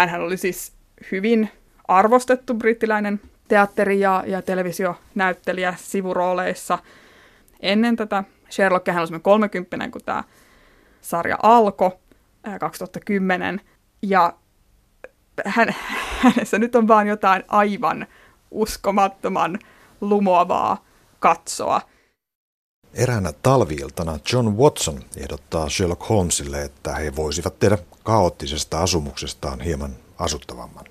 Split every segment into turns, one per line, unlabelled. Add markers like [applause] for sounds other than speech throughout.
Hänhän oli siis hyvin arvostettu brittiläinen teatteri- ja, ja televisionäyttelijä sivurooleissa ennen tätä. Sherlock hän oli 30, kun tämä sarja alkoi 2010. Ja hän, [laughs] hänessä nyt on vaan jotain aivan uskomattoman lumoavaa katsoa.
Eräänä talviiltana John Watson ehdottaa Sherlock Holmesille, että he voisivat tehdä kaoottisesta asumuksestaan hieman asuttavamman.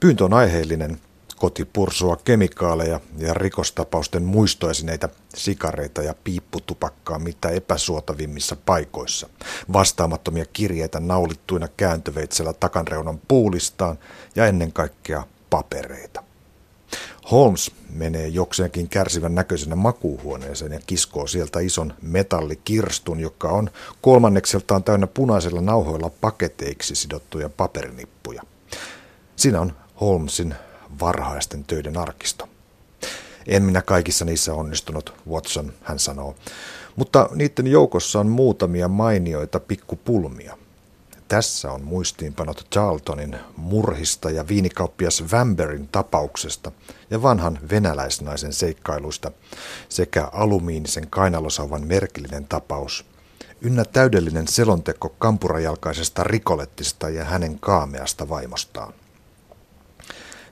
Pyyntö on aiheellinen, koti pursua kemikaaleja ja rikostapausten muistoesineitä, sikareita ja piipputupakkaa mitä epäsuotavimmissa paikoissa. Vastaamattomia kirjeitä naulittuina kääntöveitsellä takanreunan puulistaan ja ennen kaikkea papereita. Holmes menee jokseenkin kärsivän näköisenä makuuhuoneeseen ja kiskoo sieltä ison metallikirstun, joka on kolmannekseltaan täynnä punaisilla nauhoilla paketeiksi sidottuja paperinippuja. Siinä on Holmesin varhaisten töiden arkisto. En minä kaikissa niissä onnistunut, Watson, hän sanoo, mutta niiden joukossa on muutamia mainioita pikkupulmia. Tässä on muistiinpanot Charltonin murhista ja viinikauppias Vamberin tapauksesta ja vanhan venäläisnaisen seikkailuista sekä alumiinisen kainalosauvan merkillinen tapaus, ynnä täydellinen selonteko kampurajalkaisesta rikolettista ja hänen kaameasta vaimostaan.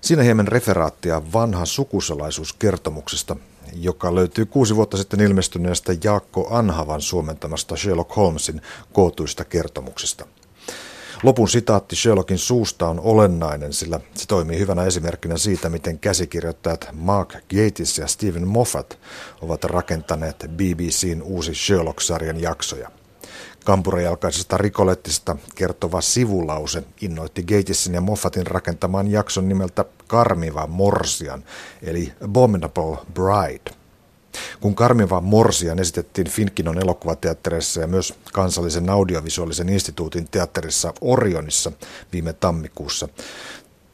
Siinä hieman referaattia vanha sukusalaisuuskertomuksesta, joka löytyy kuusi vuotta sitten ilmestyneestä Jaakko Anhavan suomentamasta Sherlock Holmesin kootuista kertomuksista. Lopun sitaatti Sherlockin suusta on olennainen, sillä se toimii hyvänä esimerkkinä siitä, miten käsikirjoittajat Mark Gatiss ja Stephen Moffat ovat rakentaneet BBCn uusi Sherlock-sarjan jaksoja. Kampurajalkaisesta rikolettista kertova sivulause innoitti Gatesin ja Moffatin rakentamaan jakson nimeltä Karmiva Morsian, eli Abominable Bride. Kun Karmiva Morsian esitettiin Finkinon elokuvateatterissa ja myös kansallisen audiovisuaalisen instituutin teatterissa Orionissa viime tammikuussa,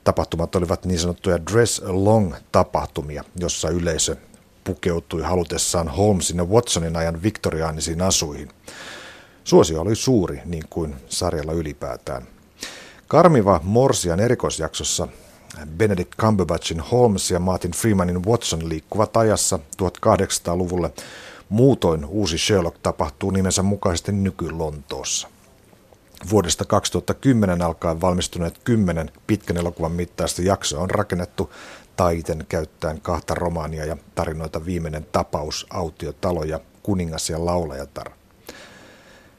tapahtumat olivat niin sanottuja dress along-tapahtumia, jossa yleisö pukeutui halutessaan Holmesin ja Watsonin ajan viktoriaanisiin asuihin. Suosio oli suuri, niin kuin sarjalla ylipäätään. Karmiva Morsian erikoisjaksossa Benedict Cumberbatchin Holmes ja Martin Freemanin Watson liikkuvat ajassa 1800-luvulle. Muutoin uusi Sherlock tapahtuu nimensä mukaisesti nyky-Lontoossa. Vuodesta 2010 alkaen valmistuneet kymmenen pitkän elokuvan mittaista jaksoa on rakennettu taiten käyttäen kahta romaania ja tarinoita Viimeinen tapaus, Autiotalo ja Kuningas ja laulajatar.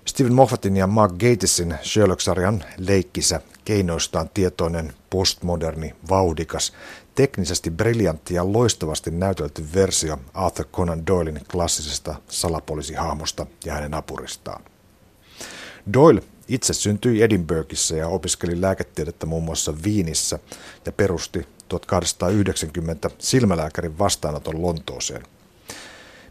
Steven Moffatin ja Mark Gatisin Sherlock-sarjan leikkisä keinoistaan tietoinen, postmoderni, vauhdikas, teknisesti briljantti ja loistavasti näytelty versio Arthur Conan Doylin klassisesta salapoliisihahmosta ja hänen apuristaan. Doyle itse syntyi Edinburghissa ja opiskeli lääketiedettä muun muassa Viinissä ja perusti 1290 silmälääkärin vastaanoton Lontooseen.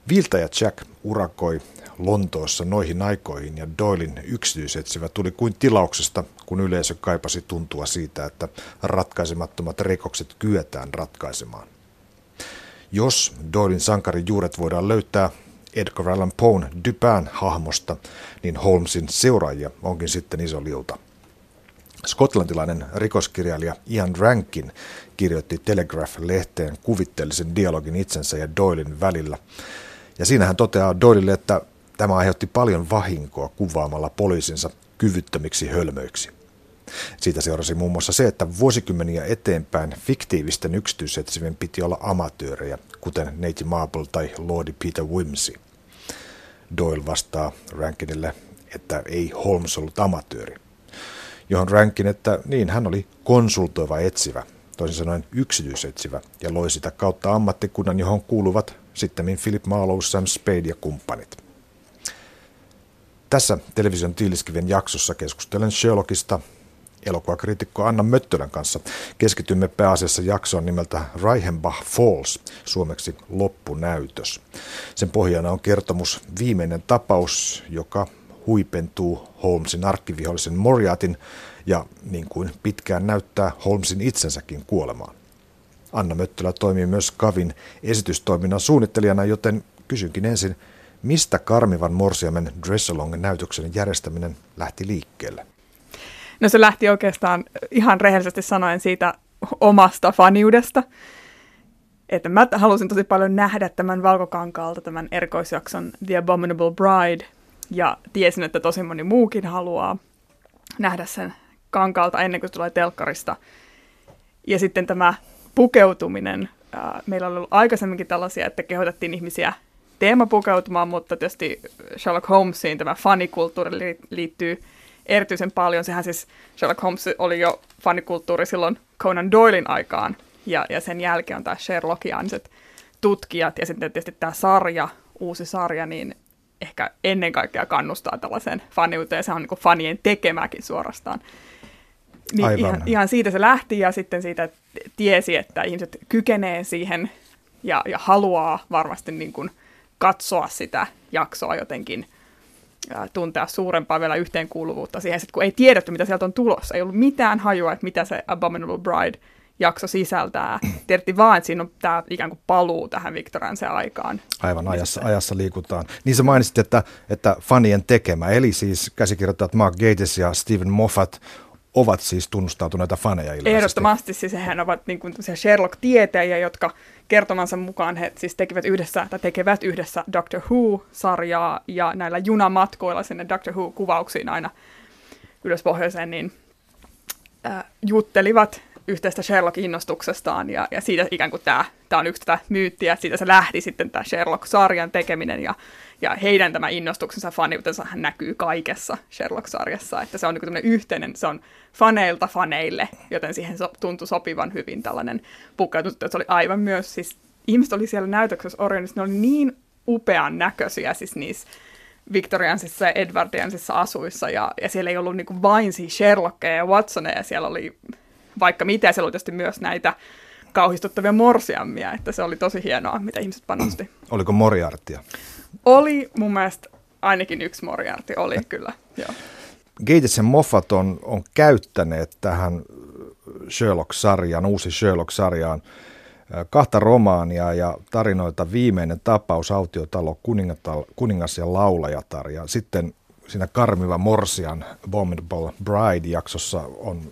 Viiltäjä Jack urakoi Lontoossa noihin aikoihin ja Doylin yksityisetsivä tuli kuin tilauksesta, kun yleisö kaipasi tuntua siitä, että ratkaisemattomat rikokset kyetään ratkaisemaan. Jos Doylin sankarin juuret voidaan löytää Edgar Allan Poen Dupin hahmosta, niin Holmesin seuraajia onkin sitten iso liuta. Skotlantilainen rikoskirjailija Ian Rankin kirjoitti Telegraph-lehteen kuvitteellisen dialogin itsensä ja Doylin välillä. Ja siinä hän toteaa Doylille, että Tämä aiheutti paljon vahinkoa kuvaamalla poliisinsa kyvyttömiksi hölmöiksi. Siitä seurasi muun muassa se, että vuosikymmeniä eteenpäin fiktiivisten yksityisetsivien piti olla amatöörejä, kuten Neiti Marble tai Lordi Peter Wimsey. Doyle vastaa Rankinille, että ei Holmes ollut amatööri. Johon Rankin, että niin, hän oli konsultoiva etsivä, toisin sanoen yksityisetsivä, ja loi sitä kautta ammattikunnan, johon kuuluvat sitten Philip Marlowe, Sam Spade ja kumppanit. Tässä television tiiliskiven jaksossa keskustelen Sherlockista elokuvakriitikko Anna Möttölän kanssa. Keskitymme pääasiassa jaksoon nimeltä Reichenbach Falls, suomeksi loppunäytös. Sen pohjana on kertomus Viimeinen tapaus, joka huipentuu Holmesin arkkivihollisen Moriatin ja niin kuin pitkään näyttää Holmesin itsensäkin kuolemaan. Anna Möttölä toimii myös Kavin esitystoiminnan suunnittelijana, joten kysynkin ensin, Mistä Karmivan Morsiamen Dressalong näytöksen järjestäminen lähti liikkeelle?
No se lähti oikeastaan ihan rehellisesti sanoen siitä omasta faniudesta. Että mä halusin tosi paljon nähdä tämän Valkokankaalta tämän erikoisjakson The Abominable Bride, ja tiesin, että tosi moni muukin haluaa nähdä sen kankaalta ennen kuin se tulee telkkarista. Ja sitten tämä pukeutuminen. Meillä oli ollut aikaisemminkin tällaisia, että kehotettiin ihmisiä teemapukeutumaan, mutta tietysti Sherlock Holmesiin tämä fanikulttuuri liittyy erityisen paljon. Sehän siis Sherlock Holmes oli jo fanikulttuuri silloin Conan Doylin aikaan, ja, ja sen jälkeen on tämä Sherlockianiset tutkijat, ja sitten tietysti tämä sarja, uusi sarja, niin ehkä ennen kaikkea kannustaa tällaiseen faniuteen, se on niin fanien tekemäkin suorastaan. Niin ihan, ihan siitä se lähti ja sitten siitä tiesi, että ihmiset kykenee siihen ja, ja haluaa varmasti niin kuin katsoa sitä jaksoa jotenkin ja tuntea suurempaa vielä yhteenkuuluvuutta siihen, että kun ei tiedetty, mitä sieltä on tulossa, ei ollut mitään hajua, että mitä se Abominable Bride jakso sisältää. [clears throat] Tiedettiin vaan, että siinä on tämä ikään kuin paluu tähän Victorian aikaan.
Aivan, ajassa, ajassa liikutaan. Niin sä mainitsit, että, että fanien tekemä, eli siis käsikirjoittajat Mark Gates ja Stephen Moffat ovat siis tunnustautuneita faneja ilmeisesti.
Ehdottomasti, siis hehän ovat niin kuin Sherlock-tietäjiä, jotka kertomansa mukaan he siis tekevät yhdessä, tai tekevät yhdessä Doctor Who-sarjaa, ja näillä junamatkoilla sinne Doctor Who-kuvauksiin aina ylöspohjoiseen, niin äh, juttelivat yhteistä Sherlock-innostuksestaan, ja, ja siitä ikään kuin tämä, tämä on yksi tätä myyttiä, siitä se lähti sitten tämä Sherlock-sarjan tekeminen, ja, ja heidän tämä innostuksensa, faniutensa näkyy kaikessa Sherlock-sarjassa, että se on niin yhteinen, se on faneilta faneille, joten siihen so, tuntui sopivan hyvin tällainen pukeutunut, että se oli aivan myös, siis ihmiset oli siellä näytöksessä Orionissa, ne oli niin upean näköisiä siis niissä Victoriansissa ja Edwardiansissa asuissa, ja, ja siellä ei ollut niin vain siis Sherlockia ja Watsoneja, siellä oli vaikka mitä, siellä oli tietysti myös näitä kauhistuttavia morsiammia, että se oli tosi hienoa, mitä ihmiset panosti. [clears throat]
Oliko Moriartia?
Oli mun mielestä ainakin yksi Moriarty, oli kyllä, joo.
Gates ja Moffat on, on käyttäneet tähän Sherlock-sarjaan, uusi Sherlock-sarjaan, kahta romaania ja tarinoita Viimeinen tapaus, Autiotalo, Kuningas ja laulajatar. Ja sitten siinä Karmiva Morsian Abominable Bride-jaksossa on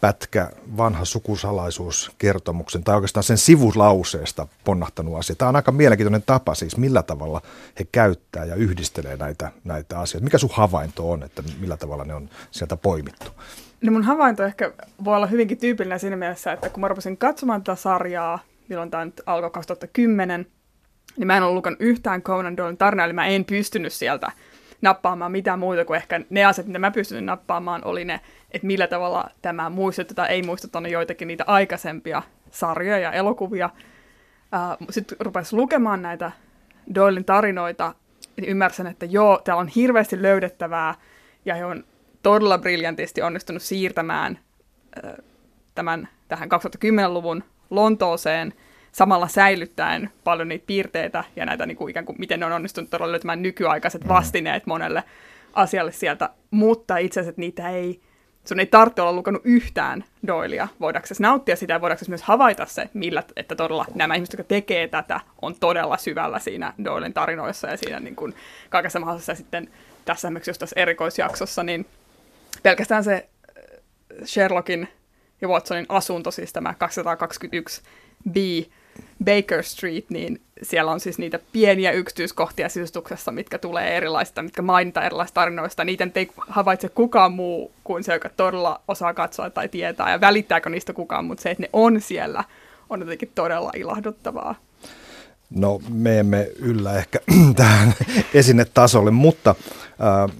pätkä vanha sukusalaisuuskertomuksen tai oikeastaan sen sivulauseesta ponnahtanut asia. Tämä on aika mielenkiintoinen tapa siis, millä tavalla he käyttää ja yhdistelee näitä, näitä asioita. Mikä sun havainto on, että millä tavalla ne on sieltä poimittu?
No mun havainto ehkä voi olla hyvinkin tyypillinen siinä mielessä, että kun mä rupesin katsomaan tätä sarjaa, milloin tämä nyt alkoi 2010, niin mä en ole lukenut yhtään Conan Doylen tarinaa, eli mä en pystynyt sieltä nappaamaan mitään muuta kuin ehkä ne asiat, mitä mä pystyn nappaamaan, oli ne, että millä tavalla tämä muistuttaa, ei muistuttaa joitakin niitä aikaisempia sarjoja ja elokuvia. Sitten rupesin lukemaan näitä Doylin tarinoita, niin ymmärsin, että joo, täällä on hirveästi löydettävää, ja he on todella briljantisti onnistunut siirtämään tämän tähän 2010-luvun Lontooseen – samalla säilyttäen paljon niitä piirteitä ja näitä niin kuin ikään kuin, miten ne on onnistunut todella löytämään nykyaikaiset mm. vastineet monelle asialle sieltä, mutta itse asiassa niitä ei, sun ei tarvitse olla lukenut yhtään Doilia, voidaanko nauttia sitä ja voidaanko myös havaita se, millä, että todella nämä ihmiset, jotka tekee tätä, on todella syvällä siinä Doilin tarinoissa ja siinä niin kuin kaikessa mahdollisessa sitten tässä esimerkiksi just tässä erikoisjaksossa, niin pelkästään se äh, Sherlockin ja Watsonin asunto, siis tämä 221 B, Baker Street, niin siellä on siis niitä pieniä yksityiskohtia sisustuksessa, mitkä tulee erilaisista, mitkä mainitaan erilaisista tarinoista. Niitä ei havaitse kukaan muu kuin se, joka todella osaa katsoa tai tietää, ja välittääkö niistä kukaan, mutta se, että ne on siellä, on jotenkin todella ilahduttavaa.
No, me emme yllä ehkä [clears throat] tähän esinetasolle, mutta äh,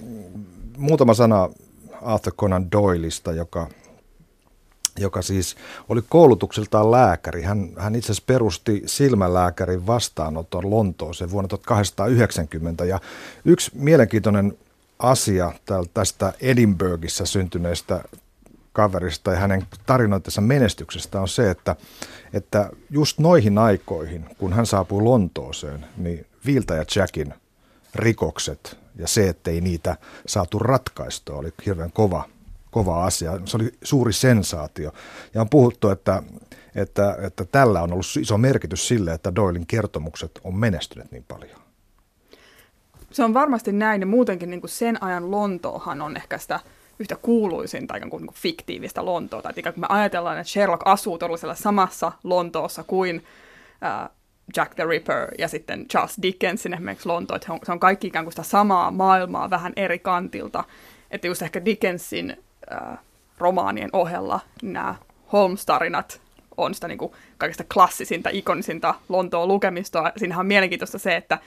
muutama sana Arthur Conan Doylista, joka joka siis oli koulutukseltaan lääkäri. Hän, hän itse asiassa perusti silmälääkärin vastaanoton Lontooseen vuonna 1890. Ja yksi mielenkiintoinen asia tästä Edinburghissa syntyneestä kaverista ja hänen tarinoitensa menestyksestä on se, että, että just noihin aikoihin, kun hän saapui Lontooseen, niin Vilta ja Jackin rikokset ja se, ettei niitä saatu ratkaistua, oli hirveän kova kova asia. Se oli suuri sensaatio. Ja on puhuttu, että, että, että tällä on ollut iso merkitys sille, että Doylin kertomukset on menestyneet niin paljon.
Se on varmasti näin, ja muutenkin niin kuin sen ajan Lontoohan on ehkä sitä yhtä kuuluisinta ikään kuin, niin kuin fiktiivistä Lontoota. Että ikään kuin me ajatellaan, että Sherlock asuu todellisella samassa Lontoossa kuin äh, Jack the Ripper ja sitten Charles Dickensin esimerkiksi Lonto, että se on kaikki ikään kuin sitä samaa maailmaa vähän eri kantilta. Että just ehkä Dickensin äh, romaanien ohella nämä Holmes-tarinat on sitä niin kuin kaikista klassisinta, ikonisinta Lontoon lukemistoa. Siinähän on mielenkiintoista se, että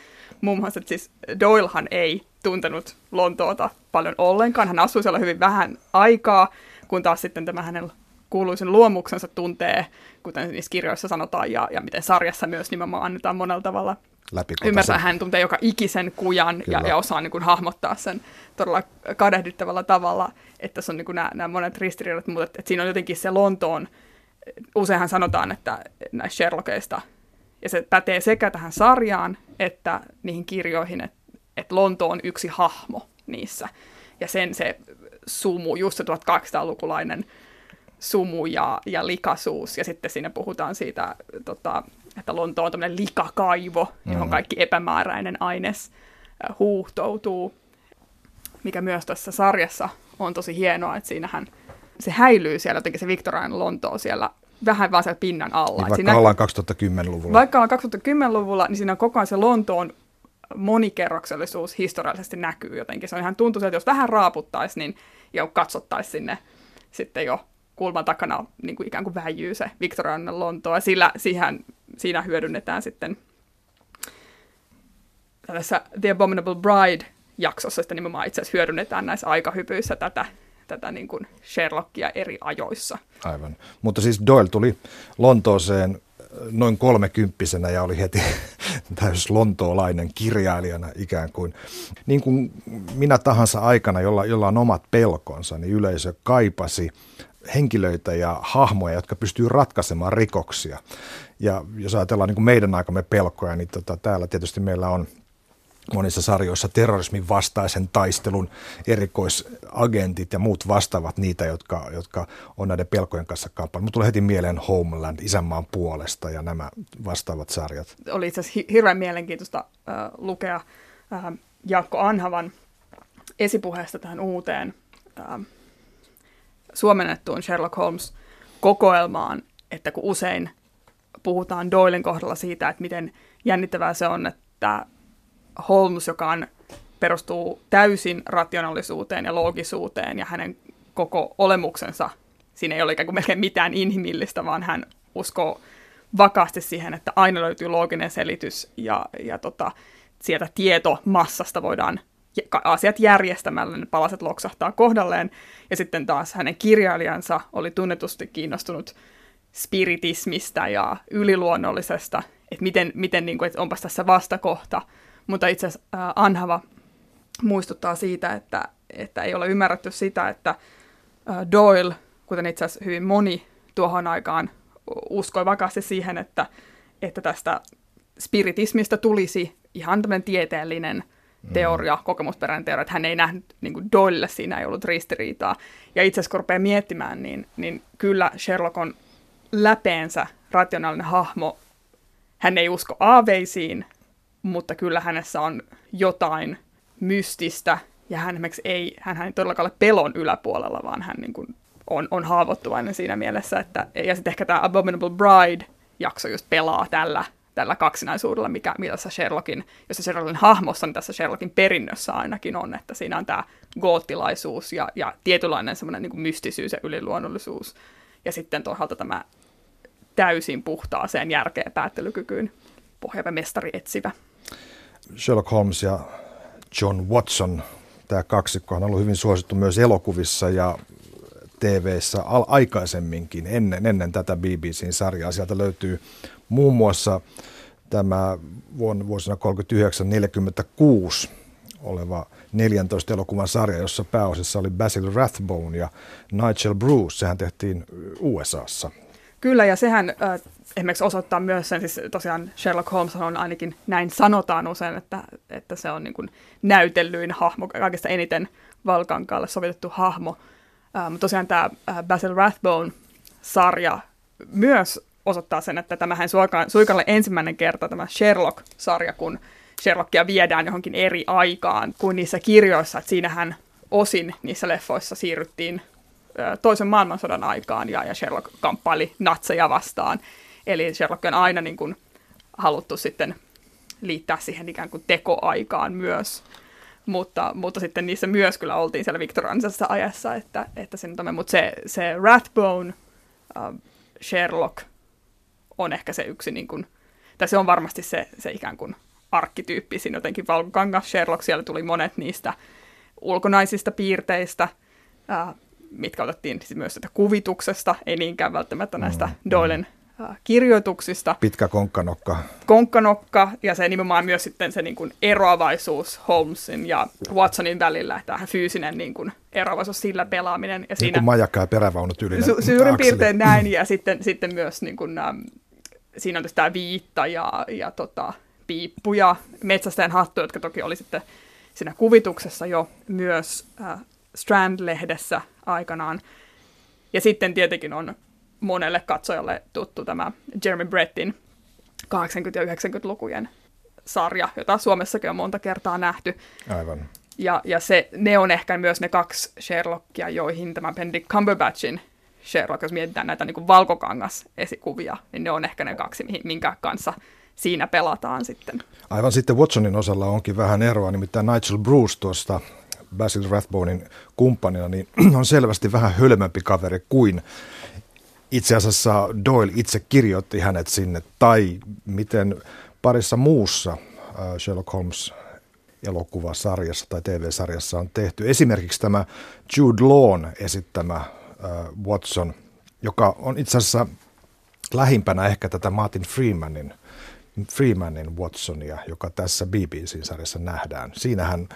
muun muassa että siis Doylehan ei tuntenut Lontoota paljon ollenkaan. Hän asui siellä hyvin vähän aikaa, kun taas sitten tämä hänen kuuluisen luomuksensa tuntee, kuten niissä kirjoissa sanotaan, ja, ja miten sarjassa myös nimenomaan annetaan monella tavalla ymmärtää. Hän tuntee joka ikisen kujan ja, ja osaa niin kuin, hahmottaa sen todella kadehdittavalla tavalla, että se on niin kuin, nämä, nämä monet ristiriidat, mutta että, että siinä on jotenkin se Lontoon, useinhan sanotaan, että näistä Sherlockista, ja se pätee sekä tähän sarjaan että niihin kirjoihin, että, että Lonto on yksi hahmo niissä. Ja sen se sumu, just se 1200-lukulainen sumu ja, ja likaisuus. Ja sitten siinä puhutaan siitä, tota, että Lonto on tämmöinen likakaivo, johon mm-hmm. kaikki epämääräinen aines huuhtoutuu. Mikä myös tässä sarjassa on tosi hienoa, että siinähän se häilyy siellä jotenkin se Victorian Lontoa siellä vähän vaan siellä pinnan alla. Niin
vaikka siinä, ollaan 2010-luvulla.
Vaikka ollaan 2010-luvulla, niin siinä koko ajan se Lontoon monikerroksellisuus historiallisesti näkyy jotenkin. Se on ihan tuntuu, että jos vähän raaputtaisi, niin jo katsottaisiin sinne sitten jo kulman takana niin kuin ikään kuin väijyy se Victorian Lontoa. Sillä siihen, siinä hyödynnetään sitten tässä The Abominable Bride-jaksossa sitten nimenomaan itse asiassa hyödynnetään näissä aikahypyissä tätä, tätä niin kuin Sherlockia eri ajoissa.
Aivan. Mutta siis Doyle tuli Lontooseen noin kolmekymppisenä ja oli heti [laughs] täys lontoolainen kirjailijana ikään kuin. Niin kuin minä tahansa aikana, jolla, jolla on omat pelkonsa, niin yleisö kaipasi henkilöitä ja hahmoja, jotka pystyy ratkaisemaan rikoksia. Ja jos ajatellaan niin kuin meidän aikamme pelkoja, niin tota, täällä tietysti meillä on monissa sarjoissa terrorismin vastaisen taistelun erikoisagentit ja muut vastaavat niitä, jotka, jotka on näiden pelkojen kanssa kamppailu. Mutta tulee heti mieleen Homeland, isänmaan puolesta ja nämä vastaavat sarjat.
Oli itse asiassa hirveän mielenkiintoista äh, lukea äh, Jaakko Anhavan esipuheesta tähän uuteen äh, suomennettuun Sherlock Holmes-kokoelmaan, että kun usein puhutaan Doylen kohdalla siitä, että miten jännittävää se on, että Holmes, joka on, perustuu täysin rationaalisuuteen ja loogisuuteen ja hänen koko olemuksensa, siinä ei ole ikään kuin melkein mitään inhimillistä, vaan hän uskoo vakaasti siihen, että aina löytyy looginen selitys ja, ja tota, sieltä tietomassasta voidaan asiat järjestämällä ne palaset loksahtaa kohdalleen. Ja sitten taas hänen kirjailijansa oli tunnetusti kiinnostunut spiritismistä ja yliluonnollisesta, että miten, miten niin kuin, että onpas tässä vastakohta. Mutta itse asiassa äh, Anhava muistuttaa siitä, että, että ei ole ymmärretty sitä, että äh, Doyle, kuten itse asiassa hyvin moni tuohon aikaan, uskoi vakaasti siihen, että, että tästä spiritismista tulisi ihan tämmöinen tieteellinen teoria, mm. kokemusperäinen teoria, että hän ei nähnyt, niin kuin Doyle siinä ei ollut ristiriitaa. Ja itse asiassa kun rupeaa miettimään, niin, niin kyllä Sherlock on läpeensä rationaalinen hahmo. Hän ei usko aaveisiin, mutta kyllä hänessä on jotain mystistä, ja hän ei, hän ei todellakaan ole pelon yläpuolella, vaan hän niin kuin on, on haavoittuvainen siinä mielessä, että, ja sitten ehkä tämä Abominable Bride-jakso just pelaa tällä tällä kaksinaisuudella, mikä, mitä tässä Sherlockin, jos se Sherlockin hahmossa, niin tässä Sherlockin perinnössä ainakin on, että siinä on tämä goottilaisuus ja, ja tietynlainen semmoinen niin mystisyys ja yliluonnollisuus. Ja sitten toisaalta tämä täysin puhtaaseen järkeen päättelykykyyn pohjaava mestari etsivä.
Sherlock Holmes ja John Watson, tämä kaksikko on ollut hyvin suosittu myös elokuvissa ja TV-ssä aikaisemminkin, ennen, ennen tätä BBCn sarjaa. Sieltä löytyy muun muassa tämä vuosina 39-46 oleva 14 elokuvan sarja, jossa pääosissa oli Basil Rathbone ja Nigel Bruce. Sehän tehtiin USAssa.
Kyllä, ja sehän äh, esimerkiksi osoittaa myös sen, siis tosiaan Sherlock Holmes on ainakin näin sanotaan usein, että, että se on niin kuin näytellyin hahmo, kaikista eniten valkankaalle sovitettu hahmo. Äh, mutta tosiaan tämä Basil Rathbone-sarja myös osoittaa sen, että tämähän suikalle ensimmäinen kerta tämä Sherlock-sarja, kun Sherlockia viedään johonkin eri aikaan kuin niissä kirjoissa. Että siinähän osin niissä leffoissa siirryttiin toisen maailmansodan aikaan ja, ja Sherlock kamppaili natseja vastaan. Eli Sherlock on aina niin kuin haluttu sitten liittää siihen ikään kuin tekoaikaan myös. Mutta, mutta sitten niissä myös kyllä oltiin siellä viktorianisessa ajassa, että, että sen, mutta se, se Rathbone uh, Sherlock on ehkä se yksi, niin kuin, tai se on varmasti se, se ikään kuin arkkityyppi. Siinä jotenkin valkokangas Sherlock, siellä tuli monet niistä ulkonaisista piirteistä, uh, mitkä otettiin myös sitä kuvituksesta, ei niinkään välttämättä näistä mm, Doylen Äh, kirjoituksista.
Pitkä konkkanokka.
Konkkanokka ja se nimenomaan myös sitten se niin kuin eroavaisuus Holmesin ja Watsonin välillä, tämä fyysinen niin kuin eroavaisuus, sillä pelaaminen. Ja
niin siinä, kuin majakka ja perävaunut yli. Su-
suurin piirtein [laughs] näin ja sitten, sitten myös niin kuin, ähm, siinä on tämä viitta ja, ja tota, piippu ja metsästäjän hattu, jotka toki oli sitten siinä kuvituksessa jo myös äh, Strand-lehdessä aikanaan. Ja sitten tietenkin on monelle katsojalle tuttu tämä Jeremy Brettin 80- ja 90-lukujen sarja, jota Suomessakin on monta kertaa nähty.
Aivan.
Ja, ja se, ne on ehkä myös ne kaksi Sherlockia, joihin tämä Benedict Cumberbatchin Sherlock, jos mietitään näitä niin valkokangas-esikuvia, niin ne on ehkä ne kaksi, minkä kanssa siinä pelataan sitten.
Aivan sitten Watsonin osalla onkin vähän eroa, nimittäin Nigel Bruce tuosta Basil Rathbonein kumppanina, niin [clears throat] on selvästi vähän hölmömpi kaveri kuin itse asiassa Doyle itse kirjoitti hänet sinne, tai miten parissa muussa äh, Sherlock Holmes elokuvasarjassa tai TV-sarjassa on tehty. Esimerkiksi tämä Jude Lawn esittämä äh, Watson, joka on itse asiassa lähimpänä ehkä tätä Martin Freemanin, Freemanin Watsonia, joka tässä BBC-sarjassa nähdään. Siinähän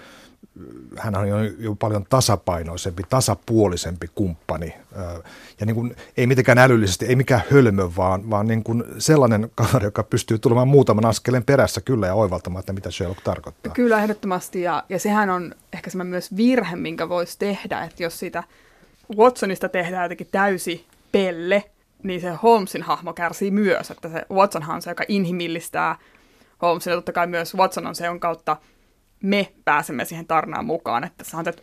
hän on jo, jo paljon tasapainoisempi, tasapuolisempi kumppani. Ja niin kuin, ei mitenkään älyllisesti, ei mikään hölmö, vaan, vaan niin kuin sellainen kaveri, joka pystyy tulemaan muutaman askeleen perässä kyllä ja oivaltamaan, että mitä Sherlock tarkoittaa.
Kyllä, ehdottomasti. Ja, ja sehän on ehkä semmoinen myös virhe, minkä voisi tehdä, että jos sitä Watsonista tehdään jotenkin täysi pelle, niin se Holmesin hahmo kärsii myös. Että se Watsonhan on se, joka inhimillistää Holmesin. Ja totta kai myös Watson on se, on kautta – me pääsemme siihen tarinaan mukaan. Että että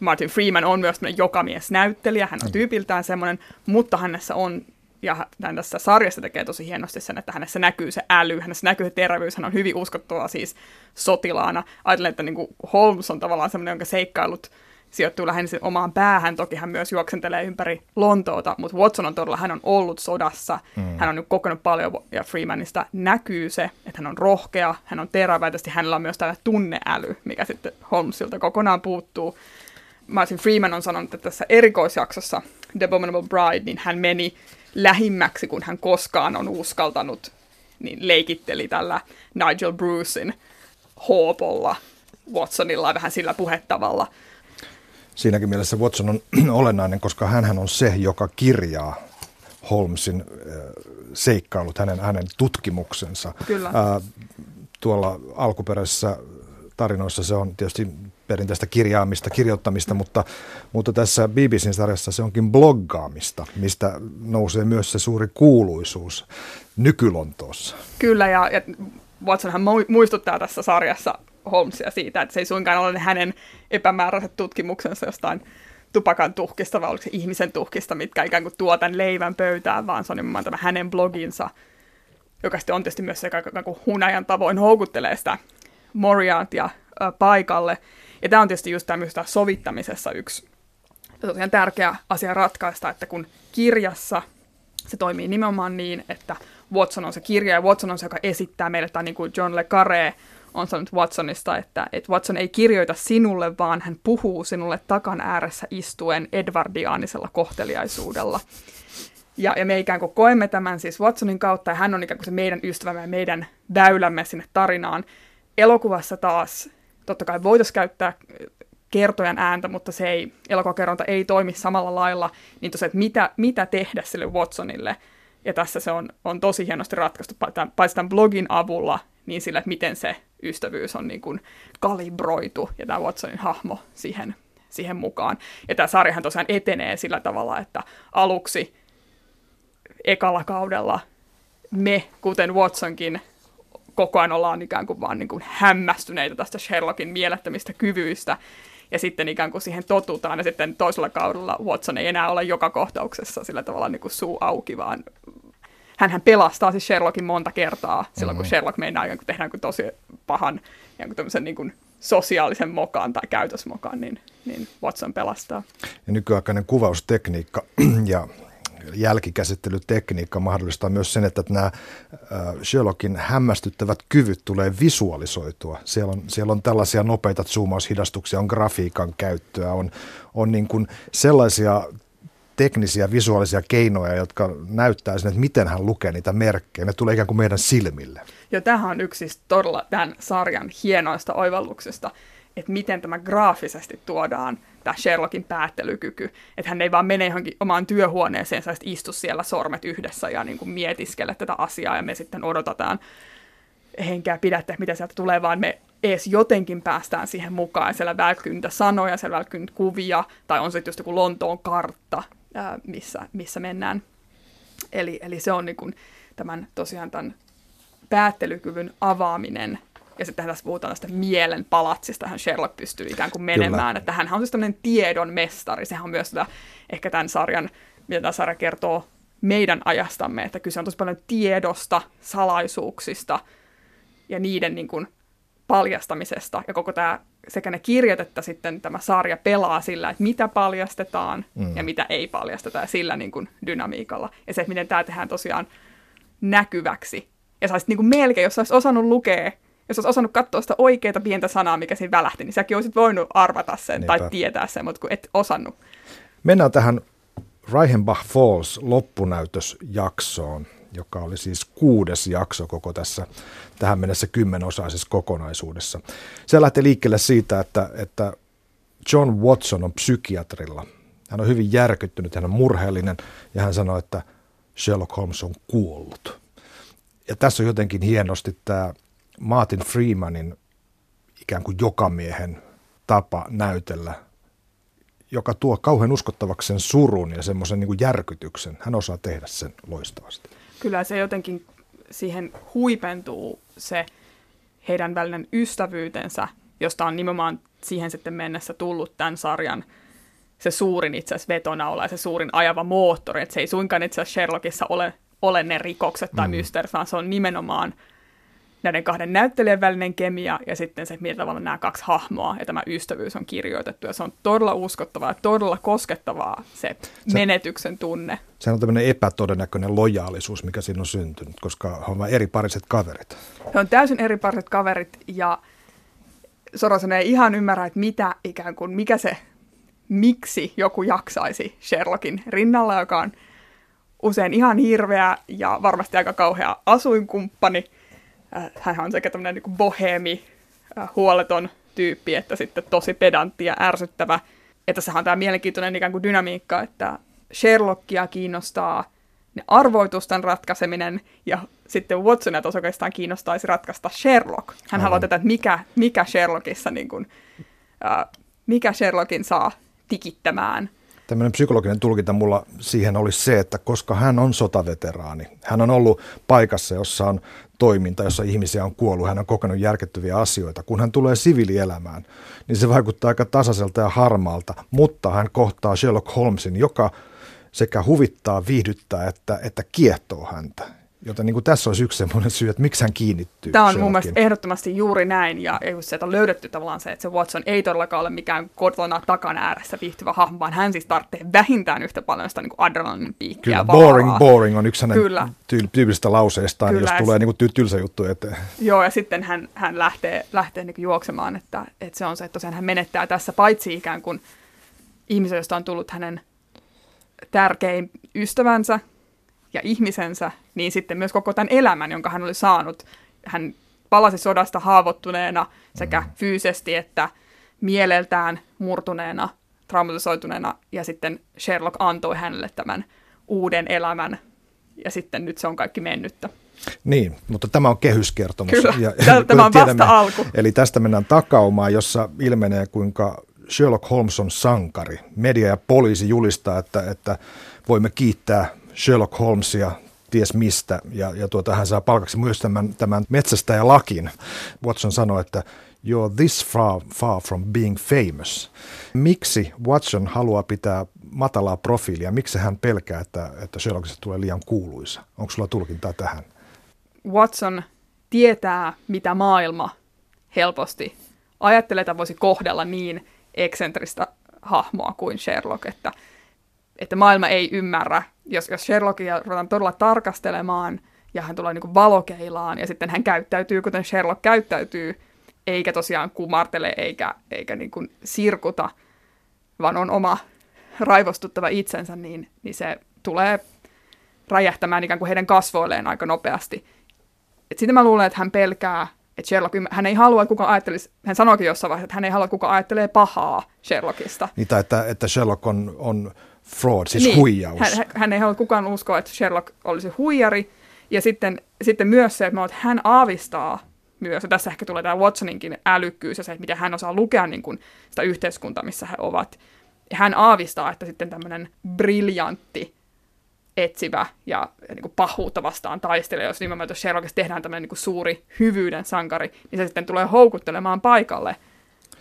Martin Freeman on myös jokamiesnäyttelijä, hän on mm. tyypiltään semmoinen, mutta hänessä on, ja hän tässä sarjassa tekee tosi hienosti sen, että hänessä näkyy se äly, hänessä näkyy se terävyys, hän on hyvin uskottava siis sotilaana. Ajattelen, että niin kuin Holmes on tavallaan semmoinen, jonka seikkailut sijoittuu lähinnä omaan päähän. Toki hän myös juoksentelee ympäri Lontoota, mutta Watson on todella, hän on ollut sodassa. Mm. Hän on nyt kokenut paljon ja Freemanista näkyy se, että hän on rohkea, hän on terävä, hänellä on myös tällainen tunneäly, mikä sitten Holmesilta kokonaan puuttuu. Martin Freeman on sanonut, että tässä erikoisjaksossa The Abominable Bride, niin hän meni lähimmäksi, kun hän koskaan on uskaltanut, niin leikitteli tällä Nigel Brucein hoopolla Watsonilla vähän sillä puhettavalla
siinäkin mielessä Watson on [clears throat] olennainen, koska hän on se, joka kirjaa Holmesin äh, seikkailut, hänen, hänen tutkimuksensa.
Kyllä.
Ää, tuolla alkuperäisessä tarinoissa se on tietysti perinteistä kirjaamista, kirjoittamista, mutta, mutta tässä BBCn sarjassa se onkin bloggaamista, mistä nousee myös se suuri kuuluisuus nykylontoossa.
Kyllä, ja, ja Watsonhan muistuttaa tässä sarjassa Holmesia siitä, että se ei suinkaan ole hänen epämääräiset tutkimuksensa jostain tupakan tuhkista, vai oliko se ihmisen tuhkista, mitkä ikään kuin tuo tämän leivän pöytään, vaan se on nimenomaan tämä hänen bloginsa, joka sitten on tietysti myös se, joka kuin hunajan tavoin houkuttelee sitä Moriartia paikalle. Ja tämä on tietysti just tämmöistä sovittamisessa yksi tosiaan tärkeä asia ratkaista, että kun kirjassa se toimii nimenomaan niin, että Watson on se kirja ja Watson on se, joka esittää meille, tai niin kuin John Le Carré on sanonut Watsonista, että, että Watson ei kirjoita sinulle, vaan hän puhuu sinulle takan ääressä istuen edwardiaanisella kohteliaisuudella. Ja, ja me ikään kuin koemme tämän siis Watsonin kautta, ja hän on ikään kuin se meidän ystävämme ja meidän väylämme sinne tarinaan. Elokuvassa taas totta kai voitaisiin käyttää kertojan ääntä, mutta se ei, elokuvakerronta ei toimi samalla lailla, niin tosiaan, että mitä, mitä tehdä sille Watsonille. Ja tässä se on, on tosi hienosti ratkaistu, paitsi tämän blogin avulla, niin sillä, että miten se ystävyys on niin kuin kalibroitu ja tämä Watsonin hahmo siihen, siihen mukaan. Ja tämä sarjahan tosiaan etenee sillä tavalla, että aluksi ekalla kaudella me, kuten Watsonkin, koko ajan ollaan ikään kuin vaan niin kuin hämmästyneitä tästä Sherlockin mielettömistä kyvyistä. ja sitten ikään kuin siihen totutaan, ja sitten toisella kaudella Watson ei enää ole joka kohtauksessa sillä tavalla niin kuin suu auki, vaan hän pelastaa siis Sherlockin monta kertaa silloin, mm-hmm. kun Sherlock meinaa ikään kuin tehdään kuin tosi pahan niin kuin sosiaalisen mokaan tai käytösmokaan, niin, niin Watson pelastaa.
Ja nykyaikainen kuvaustekniikka [clears throat] ja jälkikäsittelytekniikka mahdollistaa myös sen, että nämä Sherlockin hämmästyttävät kyvyt tulee visualisoitua. Siellä on, siellä on tällaisia nopeita zoomaushidastuksia, on grafiikan käyttöä, on, on niin kuin sellaisia teknisiä visuaalisia keinoja, jotka näyttää sen, että miten hän lukee niitä merkkejä. Ne tulee ikään kuin meidän silmille.
Ja tähän on yksi siis todella tämän sarjan hienoista oivalluksesta, että miten tämä graafisesti tuodaan tämä Sherlockin päättelykyky. Että hän ei vaan mene johonkin omaan työhuoneeseen ja istu siellä sormet yhdessä ja niin kuin mietiskele tätä asiaa ja me sitten odotetaan henkeä pidätte, mitä sieltä tulee, vaan me edes jotenkin päästään siihen mukaan. Siellä välkkyy niitä sanoja, siellä välkkyy kuvia, tai on sitten just joku Lontoon kartta, missä, missä mennään. Eli, eli se on niin kuin tämän, tosiaan tämän päättelykyvyn avaaminen ja sitten tässä puhutaan tästä mielen palatsista, hän Sherlock pystyy ikään kuin menemään. Kyllä. Että hän on siis tämmöinen tiedon mestari. Sehän on myös sitä, ehkä tämän sarjan, mitä tämä sarja kertoo meidän ajastamme, että kyse on tosi paljon tiedosta, salaisuuksista ja niiden niin kuin paljastamisesta. Ja koko tämä sekä ne kirjat että sitten tämä sarja pelaa sillä, että mitä paljastetaan mm. ja mitä ei paljasteta ja sillä niin kuin dynamiikalla. Ja se, että miten tämä tehdään tosiaan näkyväksi. Ja saisit niin kuin melkein, jos olisit osannut lukea jos olisi osannut katsoa sitä oikeaa pientä sanaa, mikä siinä välähti, niin säkin olisit voinut arvata sen Niinpä. tai tietää sen, mutta kun et osannut.
Mennään tähän Reichenbach Falls loppunäytösjaksoon, joka oli siis kuudes jakso koko tässä tähän mennessä kymmenosaisessa kokonaisuudessa. Se lähtee liikkeelle siitä, että, että John Watson on psykiatrilla. Hän on hyvin järkyttynyt, hän on murheellinen ja hän sanoo, että Sherlock Holmes on kuollut. Ja tässä on jotenkin hienosti tämä Martin Freemanin ikään kuin jokamiehen tapa näytellä, joka tuo kauhean uskottavaksi sen surun ja semmoisen niin järkytyksen. Hän osaa tehdä sen loistavasti.
Kyllä se jotenkin siihen huipentuu se heidän välinen ystävyytensä, josta on nimenomaan siihen sitten mennessä tullut tämän sarjan se suurin itse asiassa vetonaula ja se suurin ajava moottori. Että se ei suinkaan itse asiassa Sherlockissa ole, ole ne rikokset tai mm. mysteerit, vaan se on nimenomaan – näiden kahden näyttelijän välinen kemia ja sitten se, millä tavalla nämä kaksi hahmoa ja tämä ystävyys on kirjoitettu. Ja se on todella uskottavaa ja todella koskettavaa se, se menetyksen tunne.
Se on tämmöinen epätodennäköinen lojaalisuus, mikä siinä on syntynyt, koska he ovat eri pariset kaverit.
He on täysin eri pariset kaverit ja Sorosen ei ihan ymmärrä, että mitä ikään kuin, mikä se, miksi joku jaksaisi Sherlockin rinnalla, joka on usein ihan hirveä ja varmasti aika kauhea asuinkumppani – Äh, hän on sekä tämmöinen niin bohemi, äh, huoleton tyyppi, että sitten tosi pedantti ja ärsyttävä. Että sehän on tämä mielenkiintoinen ikään kuin dynamiikka, että Sherlockia kiinnostaa ne arvoitusten ratkaiseminen, ja sitten Watsonia tos oikeastaan kiinnostaisi ratkaista Sherlock. Hän haluaa tätä, että mikä, mikä Sherlockissa, niin kuin, äh, mikä Sherlockin saa tikittämään
tämmöinen psykologinen tulkinta mulla siihen olisi se, että koska hän on sotaveteraani, hän on ollut paikassa, jossa on toiminta, jossa ihmisiä on kuollut, hän on kokenut järkyttäviä asioita. Kun hän tulee siviilielämään, niin se vaikuttaa aika tasaiselta ja harmaalta, mutta hän kohtaa Sherlock Holmesin, joka sekä huvittaa, viihdyttää että, että kiehtoo häntä. Joten niin kuin tässä olisi yksi sellainen syy, että miksi hän kiinnittyy.
Tämä on mun mielestä ehdottomasti juuri näin, ja sieltä on löydetty tavallaan se, että se Watson ei todellakaan ole mikään kotona takan ääressä viihtyvä hahmo, vaan hän siis tarvitsee vähintään yhtä paljon sitä niin adrenalin piikkiä.
Kyllä, boring, boring on yksi hänen Kyllä. tyypillisistä lauseistaan, Kyllä, jos tulee niin kuin tylsä juttu eteen.
Joo, ja sitten hän, hän lähtee, lähtee niin juoksemaan, että, että se on se, että tosiaan hän menettää tässä paitsi ikään kuin ihmisen, josta on tullut hänen tärkein ystävänsä, ja ihmisensä, niin sitten myös koko tämän elämän, jonka hän oli saanut. Hän palasi sodasta haavoittuneena sekä mm. fyysisesti että mieleltään murtuneena, traumatisoituneena, ja sitten Sherlock antoi hänelle tämän uuden elämän, ja sitten nyt se on kaikki mennyttä.
Niin, mutta tämä on kehyskertomus.
Kyllä, ja, tämä on tiedämme, vasta alku.
Eli tästä mennään takaumaan, jossa ilmenee, kuinka Sherlock Holmes on sankari. Media ja poliisi julistaa, että, että voimme kiittää Sherlock Holmesia ties mistä, ja, ja tuota, hän saa palkaksi myös tämän, tämän metsästäjälakin. Watson sanoi, että you're this far, far from being famous. Miksi Watson haluaa pitää matalaa profiilia? Miksi hän pelkää, että, että Sherlockista tulee liian kuuluisa? Onko sulla tulkintaa tähän?
Watson tietää, mitä maailma helposti ajattelee, että voisi kohdella niin eksentristä hahmoa kuin Sherlock, että, että maailma ei ymmärrä, jos, jos Sherlockia ruvetaan todella tarkastelemaan ja hän tulee niin valokeilaan ja sitten hän käyttäytyy, kuten Sherlock käyttäytyy, eikä tosiaan kumartele eikä, eikä niin kuin sirkuta, vaan on oma raivostuttava itsensä, niin, niin se tulee räjähtämään ikään kuin heidän kasvoilleen aika nopeasti. Et sitten mä luulen, että hän pelkää, että Sherlock, hän ei halua, että kuka ajattelisi, hän sanoikin jossain vaiheessa, että hän ei halua, että kuka ajattelee pahaa Sherlockista.
Tai että, että Sherlock on, on fraud, siis niin. huijaus.
Hän, hän ei halua kukaan uskoa, että Sherlock olisi huijari. Ja sitten, sitten myös se, että, hän aavistaa myös, ja tässä ehkä tulee tämä Watsoninkin älykkyys ja se, että miten hän osaa lukea niin kuin sitä yhteiskuntaa, missä he ovat. Ja hän aavistaa, että sitten tämmöinen briljantti, etsivä ja, niin kuin pahuutta vastaan taistelee, jos nimenomaan jos Sherlockista tehdään tämmöinen niin kuin suuri hyvyyden sankari, niin se sitten tulee houkuttelemaan paikalle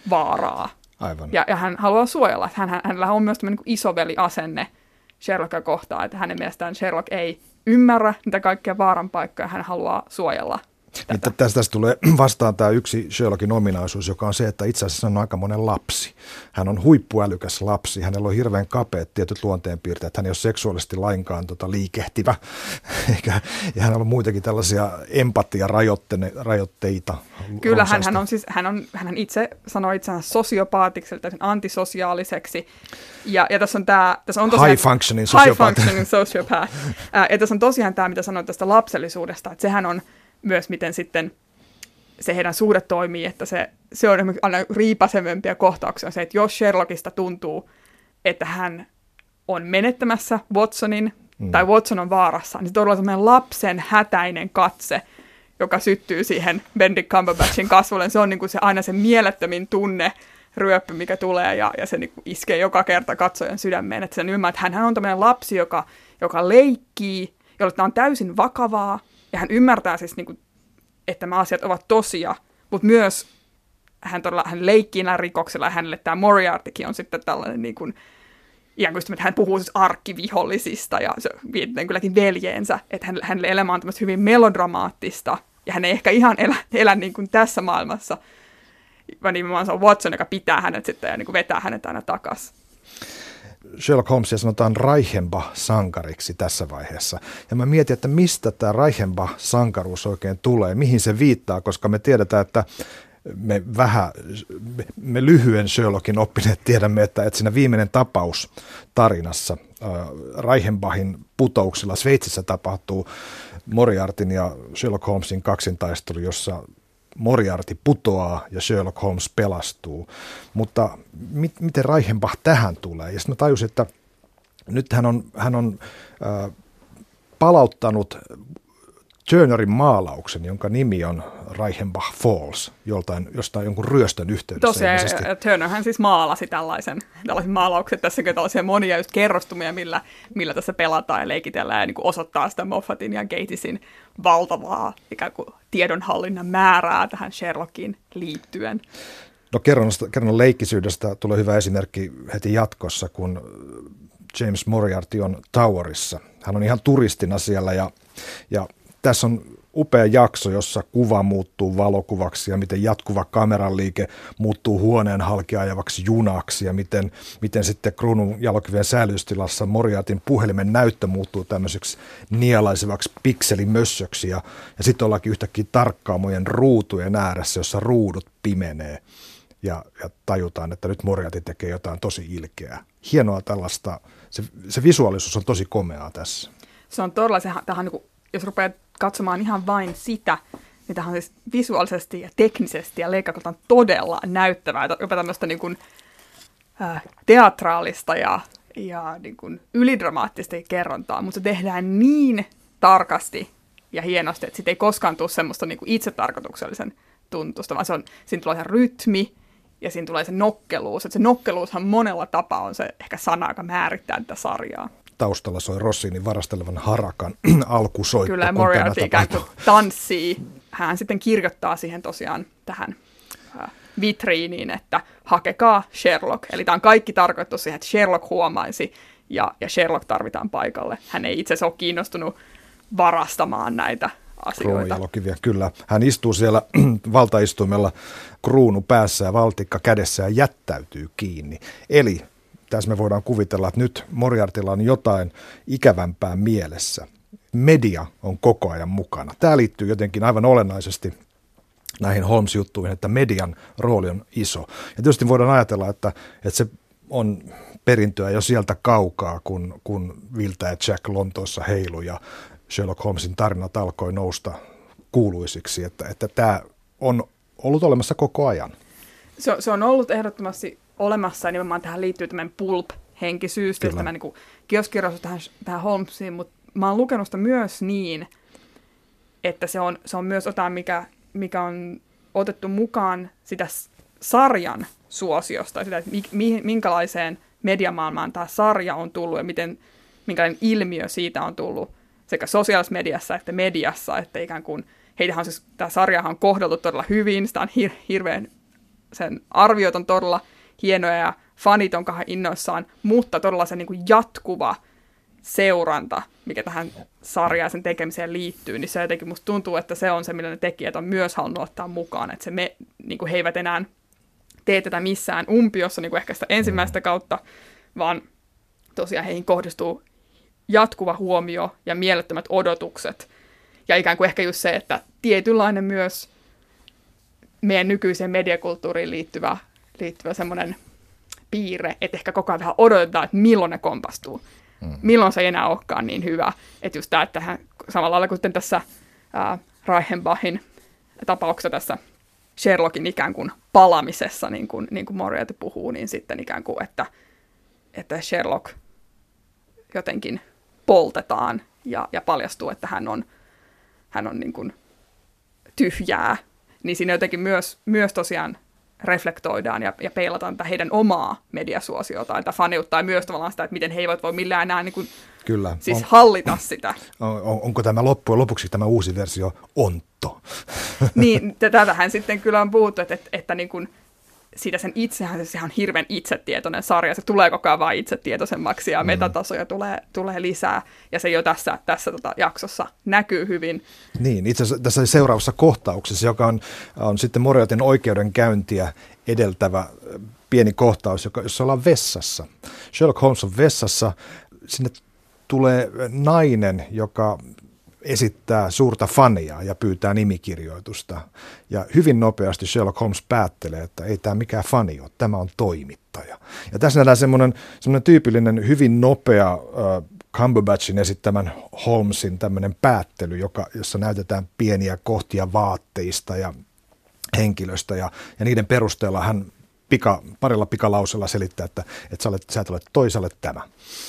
vaaraa.
Aivan.
Ja, ja hän haluaa suojella. Hän, hänellä on myös tämmöinen niin isoveli-asenne Sherlockia kohtaan, että hänen mielestään Sherlock ei ymmärrä niitä kaikkia vaaran paikkoja, hän haluaa suojella
niin tästä, tästä tulee [clears throat] vastaan tämä yksi Sherlockin ominaisuus, joka on se, että itse asiassa on aika monen lapsi. Hän on huippuälykäs lapsi, hänellä on hirveän kapeat tietyt luonteenpiirteet, hän ei ole seksuaalisesti lainkaan tota, liikehtivä, [laughs] eikä, ja hänellä on muitakin tällaisia empatiarajoitteita.
Kyllä, hän, hän, on siis, hän, on, hän itse sanoo itsensä sosiopaatiksi, eli antisosiaaliseksi, ja, ja tässä on tämä... Tässä on
tosiaan, high functioning sociopath.
High functioning sociopath. [laughs] ja tässä on tosiaan tämä, mitä sanoin tästä lapsellisuudesta, että sehän on myös miten sitten se heidän suhde toimii, että se, se on aina riipasevempia kohtauksia se, että jos Sherlockista tuntuu, että hän on menettämässä Watsonin, mm. tai Watson on vaarassa, niin se todella semmoinen lapsen hätäinen katse, joka syttyy siihen Benedict Cumberbatchin kasvolle. Se on niin kuin se, aina se mielettömin tunne, ryöppy, mikä tulee, ja, ja se niin iskee joka kerta katsojan sydämeen. Että sen ymmärrät, että hän on tämmöinen lapsi, joka, joka leikkii, jolle tämä on täysin vakavaa, ja hän ymmärtää siis, niin kuin, että nämä asiat ovat tosia, mutta myös hän, todella, hän leikkii näillä rikoksilla, ja hänelle tämä Moriartykin on sitten tällainen niin kuin, ihan kuin että hän puhuu siis arkkivihollisista, ja se viitetään kylläkin veljeensä, että hän, hänelle elämä on hyvin melodramaattista, ja hän ei ehkä ihan elä, elä niin kuin tässä maailmassa, vaan nimenomaan se on Watson, joka pitää hänet sitten ja niin kuin vetää hänet aina takaisin.
Sherlock Holmesia sanotaan Reichenbach-sankariksi tässä vaiheessa. Ja mä mietin, että mistä tämä Reichenbach-sankaruus oikein tulee, mihin se viittaa, koska me tiedetään, että me vähän, me lyhyen Sherlockin oppineet tiedämme, että, että siinä viimeinen tapaus tarinassa äh, Reichenbachin putouksilla Sveitsissä tapahtuu Moriartin ja Sherlock Holmesin kaksintaistelu, jossa Moriarty putoaa ja Sherlock Holmes pelastuu. Mutta mit, miten Reichenbach tähän tulee? Ja sitten mä tajusin, että nyt hän on, hän on äh, palauttanut Turnerin maalauksen, jonka nimi on Reichenbach Falls, joltain, jostain jonkun ryöstön yhteydessä.
Tosiaan, Turnerhän siis maalasi tällaisen, tällaisen maalauksen, tässä on tällaisia monia just kerrostumia, millä, millä tässä pelataan ja leikitellään ja niin kuin osoittaa sitä Moffatin ja Gatisin valtavaa ikään kuin tiedonhallinnan määrää tähän Sherlockiin liittyen.
No kerron, kerron leikkisyydestä tulee hyvä esimerkki heti jatkossa, kun James Moriarty on Towerissa. Hän on ihan turistina siellä ja, ja tässä on upea jakso, jossa kuva muuttuu valokuvaksi ja miten jatkuva kameran liike muuttuu huoneen halkiajavaksi junaksi ja miten, miten sitten kruunun jalokiven säilystilassa Moriatin puhelimen näyttö muuttuu tämmöiseksi nielaisevaksi pikselimössöksi ja, ja sitten ollaankin yhtäkkiä tarkkaamojen ruutujen ääressä, jossa ruudut pimenee ja, ja tajutaan, että nyt Moriarty tekee jotain tosi ilkeää. Hienoa tällaista, se, se visuaalisuus on tosi komeaa tässä.
Se on todella, se, tähän, niin kuin, jos rupeat katsomaan ihan vain sitä, tähän on siis visuaalisesti ja teknisesti ja leikkakoltaan todella näyttävää, jopa tämmöistä niin kuin, äh, teatraalista ja, ja niin kuin ylidramaattista kerrontaa, mutta se tehdään niin tarkasti ja hienosti, että siitä ei koskaan tule semmoista niin kuin itsetarkoituksellisen tuntusta, vaan se on, siinä tulee se rytmi ja siinä tulee se nokkeluus. Että se nokkeluushan monella tapaa on se ehkä sana, joka määrittää tätä sarjaa
taustalla soi Rossinin varastelevan harakan [clears throat] alkusoitto.
Kyllä, Moriarty ikään kuin tanssii. Hän sitten kirjoittaa siihen tosiaan tähän vitriiniin, että hakekaa Sherlock. Eli tämä on kaikki tarkoitus siihen, että Sherlock huomaisi ja, ja Sherlock tarvitaan paikalle. Hän ei itse asiassa ole kiinnostunut varastamaan näitä asioita.
kyllä. Hän istuu siellä [clears throat] valtaistuimella kruunu päässä ja valtikka kädessä ja jättäytyy kiinni. Eli tässä me voidaan kuvitella, että nyt Moriartilla on jotain ikävämpää mielessä. Media on koko ajan mukana. Tämä liittyy jotenkin aivan olennaisesti näihin Holmes-juttuihin, että median rooli on iso. Ja tietysti voidaan ajatella, että, että se on perintöä jo sieltä kaukaa, kun, kun Viltä ja Jack Lontoossa heilu ja Sherlock Holmesin tarinat alkoi nousta kuuluisiksi, että, että tämä on ollut olemassa koko ajan.
Se, se on ollut ehdottomasti olemassa ja nimenomaan tähän liittyy tämmöinen pulp-henkisyys, tämä niin kioskirjoitus tähän, tähän Holmesiin, mutta mä oon lukenut sitä myös niin, että se on, se on myös jotain, mikä, mikä on otettu mukaan sitä sarjan suosiosta, sitä, että mi, minkälaiseen mediamaailmaan tämä sarja on tullut ja miten, minkälainen ilmiö siitä on tullut sekä sosiaalisessa mediassa että mediassa, että ikään kuin heitähän on siis, tämä sarjahan on kohdeltu todella hyvin, sitä on hir- hirveän, sen arviot on todella hienoja ja fanit on kahden innoissaan, mutta todella se niin kuin jatkuva seuranta, mikä tähän sarjaan sen tekemiseen liittyy, niin se jotenkin musta tuntuu, että se on se, millä ne tekijät on myös halunnut ottaa mukaan, että se me, niin kuin he eivät enää tee tätä missään umpiossa niin kuin ehkä sitä ensimmäistä kautta, vaan tosiaan heihin kohdistuu jatkuva huomio ja mielettömät odotukset. Ja ikään kuin ehkä just se, että tietynlainen myös meidän nykyiseen mediakulttuuriin liittyvä, liittyvä semmoinen piirre, että ehkä koko ajan vähän odotetaan, että milloin ne kompastuu. Mm. Milloin se ei enää olekaan niin hyvä. Että just tämä, että hän, samalla lailla kuin tässä ää, Reichenbachin tapauksessa tässä Sherlockin ikään kuin palamisessa, niin kuin, niin kuin Moriarty puhuu, niin sitten ikään kuin, että, että Sherlock jotenkin poltetaan ja, ja paljastuu, että hän on, hän on niin kuin tyhjää, niin siinä jotenkin myös, myös tosiaan reflektoidaan ja, ja peilataan tätä heidän omaa mediasuosiotaan, että faniuttaa myös tavallaan sitä, että miten he eivät voi millään enää niin kuin,
Kyllä.
siis on, hallita sitä. [laughs]
On, onko tämä loppujen lopuksi tämä uusi versio ontto?
niin, tätähän sitten kyllä on puhuttu, että, että, että niin kuin, siitä sen itsehän, se on hirveän itsetietoinen sarja, se tulee koko ajan vain itsetietoisemmaksi ja mm. metatasoja tulee, tulee lisää ja se jo tässä, tässä tota jaksossa näkyy hyvin.
Niin, itse asiassa tässä seuraavassa kohtauksessa, joka on, on sitten Moriotin oikeudenkäyntiä edeltävä pieni kohtaus, joka, jossa ollaan vessassa. Sherlock Holmes on vessassa, sinne tulee nainen, joka esittää suurta fania ja pyytää nimikirjoitusta. Ja hyvin nopeasti Sherlock Holmes päättelee, että ei tämä mikään fani ole, tämä on toimittaja. Ja tässä nähdään semmoinen, semmoinen tyypillinen hyvin nopea äh, Cumberbatchin esittämän Holmesin tämmöinen päättely, joka, jossa näytetään pieniä kohtia vaatteista ja henkilöstä ja, ja niiden perusteella hän pika, parilla pikalausella selittää, että, että sä, olet, sä et ole toisalle tämä.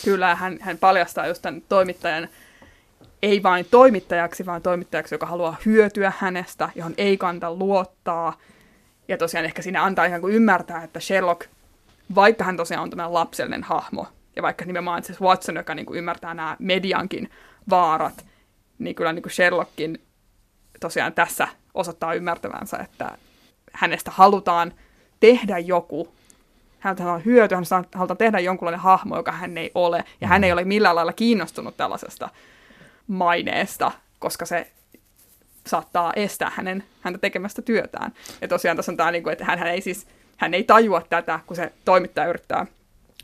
Kyllä, hän, hän paljastaa just tämän toimittajan ei vain toimittajaksi, vaan toimittajaksi, joka haluaa hyötyä hänestä, johon ei kanta luottaa. Ja tosiaan ehkä siinä antaa ihan kuin ymmärtää, että Sherlock, vaikka hän tosiaan on tämä lapsellinen hahmo, ja vaikka nimenomaan se Watson, joka niin kuin ymmärtää nämä mediankin vaarat, niin kyllä niin kuin Sherlockin tosiaan tässä osoittaa ymmärtävänsä, että hänestä halutaan tehdä joku, häntä halutaan hyötyä, hän halutaan tehdä jonkunlainen hahmo, joka hän ei ole, ja hän ei ole millään lailla kiinnostunut tällaisesta maineesta, koska se saattaa estää hänen, häntä tekemästä työtään. Ja tosiaan tässä on tämä, niin että hän, hän, ei siis, hän ei tajua tätä, kun se toimittaja yrittää,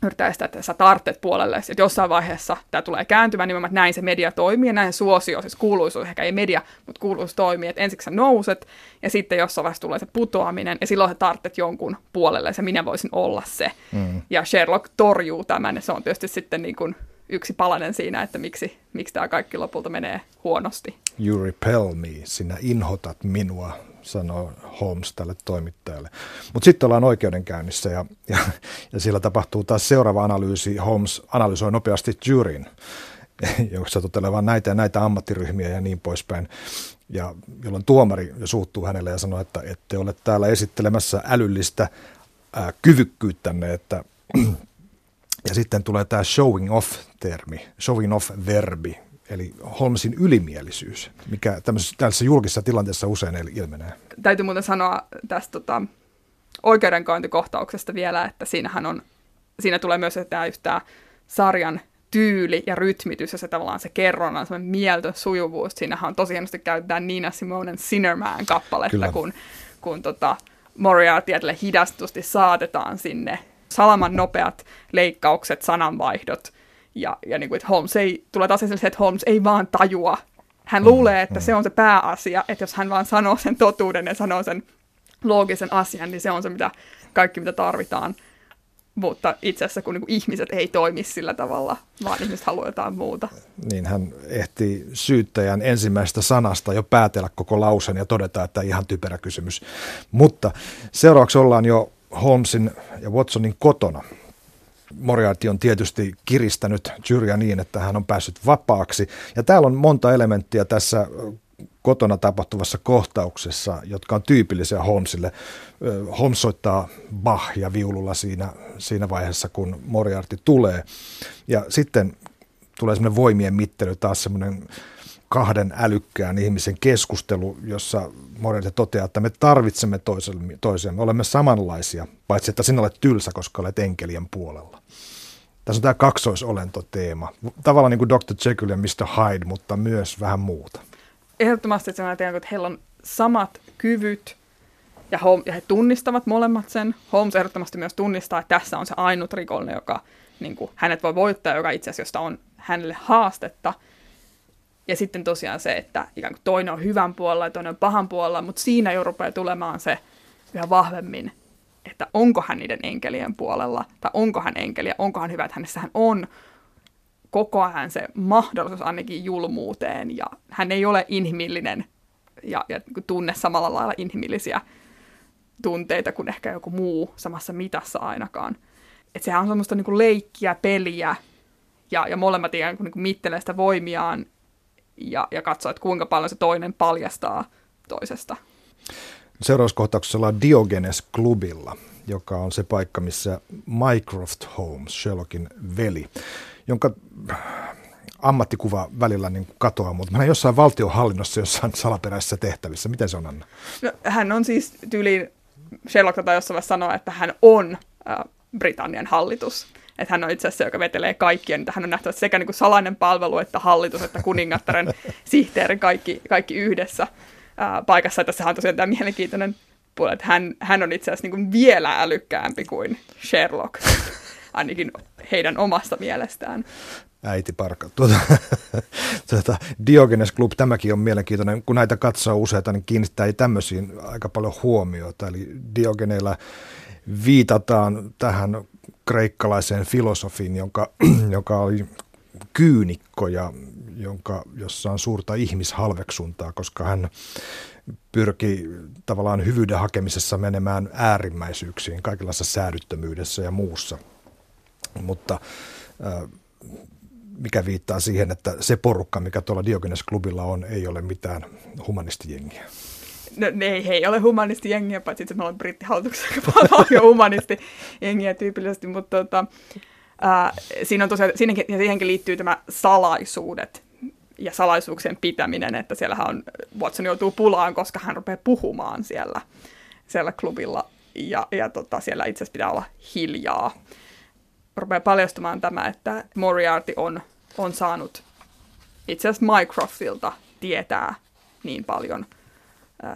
yrittää estää, että sä tarttet puolelle. Että jossain vaiheessa tämä tulee kääntymään nimenomaan, että näin se media toimii ja näin suosio, siis kuuluisuus, ehkä ei media, mutta kuuluisuus toimii, että ensiksi sä nouset ja sitten jossain vaiheessa tulee se putoaminen ja silloin sä tarttet jonkun puolelle ja se minä voisin olla se. Mm. Ja Sherlock torjuu tämän ja se on tietysti sitten niin kuin yksi palanen siinä, että miksi, miksi tämä kaikki lopulta menee huonosti.
You repel me, sinä inhotat minua, sanoo Holmes tälle toimittajalle. Mutta sitten ollaan oikeudenkäynnissä ja, ja, ja siellä tapahtuu taas seuraava analyysi. Holmes analysoi nopeasti juryn, jossa totelee näitä ja näitä ammattiryhmiä ja niin poispäin. Ja jolloin tuomari suuttuu hänelle ja sanoo, että ette ole täällä esittelemässä älyllistä ää, kyvykkyyttänne, että ja sitten tulee tämä showing off-termi, showing off-verbi, eli Holmesin ylimielisyys, mikä tällaisessa julkisessa tilanteessa usein ilmenee.
Täytyy muuten sanoa tästä tota, oikeudenkäyntikohtauksesta vielä, että siinähän on, siinä tulee myös tämä yhtään sarjan tyyli ja rytmitys ja se tavallaan se kerronnan, semmoinen mieltön sujuvuus. Siinähän on tosi hienosti käytetään Nina Simonen Sinnerman kappaletta, Kyllä. kun, kun tota, Moriarty hidastusti saatetaan sinne salaman nopeat leikkaukset, sananvaihdot, ja, ja niin kuin, että Holmes ei, tulee taas esille se, että Holmes ei vaan tajua. Hän mm, luulee, että mm. se on se pääasia, että jos hän vaan sanoo sen totuuden ja sanoo sen loogisen asian, niin se on se, mitä, kaikki mitä tarvitaan. Mutta itse asiassa kun niin ihmiset ei toimi sillä tavalla, vaan ihmiset haluaa jotain muuta.
Niin hän ehti syyttäjän ensimmäisestä sanasta jo päätellä koko lausen ja todeta, että ihan typerä kysymys. Mutta seuraavaksi ollaan jo Holmesin ja Watsonin kotona. Moriarty on tietysti kiristänyt Jyriä niin, että hän on päässyt vapaaksi. Ja täällä on monta elementtiä tässä kotona tapahtuvassa kohtauksessa, jotka on tyypillisiä Holmesille. Holmes soittaa Bach ja viululla siinä, siinä vaiheessa, kun Moriarty tulee. Ja sitten tulee semmoinen voimien mittely, taas semmoinen kahden älykkään ihmisen keskustelu, jossa Moriarty toteaa, että me tarvitsemme toisiamme, olemme samanlaisia, paitsi että sinä olet tylsä, koska olet enkelien puolella. Tässä on tämä kaksoisolentoteema. Tavallaan niin kuin Dr. Jekyll ja Mr. Hyde, mutta myös vähän muuta.
Ehdottomasti että että heillä on samat kyvyt ja, Holmes, ja he tunnistavat molemmat sen. Holmes ehdottomasti myös tunnistaa, että tässä on se ainut rikollinen, joka niin kuin, hänet voi voittaa, joka itse asiassa on hänelle haastetta. Ja sitten tosiaan se, että ikään kuin toinen on hyvän puolella ja toinen on pahan puolella, mutta siinä jo rupeaa tulemaan se yhä vahvemmin että onko hän niiden enkelien puolella, tai onko hän enkeliä, onko hän hyvä, että hän on koko ajan se mahdollisuus ainakin julmuuteen, ja hän ei ole inhimillinen ja, ja niin tunne samalla lailla inhimillisiä tunteita kuin ehkä joku muu samassa mitassa ainakaan. Että sehän on semmoista niin kuin leikkiä, peliä, ja, ja molemmat ikään kuin, niin kuin mittelee sitä voimiaan ja, ja katsoo, että kuinka paljon se toinen paljastaa toisesta.
Seurauskohtauksessa ollaan Diogenes-klubilla, joka on se paikka, missä Mycroft Holmes, Sherlockin veli, jonka ammattikuva välillä niin katoaa, mutta hän on jossain valtionhallinnossa jossain salaperäisissä tehtävissä. Miten se on, Anna?
No, hän on siis tyyliin, Sherlock tai jossain vaiheessa sanoa, että hän on äh, Britannian hallitus. Että hän on itse asiassa se, joka vetelee kaikkia. Niin hän on nähtävästi sekä niin kuin salainen palvelu, että hallitus, että kuningattaren [laughs] sihteeri, kaikki, kaikki yhdessä ää, paikassa. Että tässä on tosiaan tämä mielenkiintoinen puoli, että hän, hän on itse asiassa niin kuin vielä älykkäämpi kuin Sherlock, [laughs] ainakin heidän omasta mielestään.
Äiti parka. Tuota, [laughs] tuota, Diogenes Club, tämäkin on mielenkiintoinen. Kun näitä katsoo useita, niin kiinnittää tämmöisiin aika paljon huomiota. Eli Diogeneilla viitataan tähän kreikkalaiseen filosofiin, jonka, [clears throat] joka oli kyynikko ja jonka, jossa on suurta ihmishalveksuntaa, koska hän pyrki tavallaan hyvyyden hakemisessa menemään äärimmäisyyksiin kaikenlaisessa säädyttömyydessä ja muussa. Mutta mikä viittaa siihen, että se porukka, mikä tuolla Diogenes-klubilla on, ei ole mitään humanistijengiä.
No, ne ei, he ei ole humanistijengiä, paitsi että me ollaan brittihallituksessa paljon [laughs] humanistijengiä tyypillisesti, mutta tota, ää, siinä on tosiaan, siinäkin, ja siihenkin liittyy tämä salaisuudet ja salaisuuksien pitäminen, että siellähän on, Watson joutuu pulaan, koska hän rupeaa puhumaan siellä, siellä klubilla, ja, ja tota, siellä itse asiassa pitää olla hiljaa. Rupeaa paljastumaan tämä, että Moriarty on, on saanut itse asiassa Mycroftilta tietää niin paljon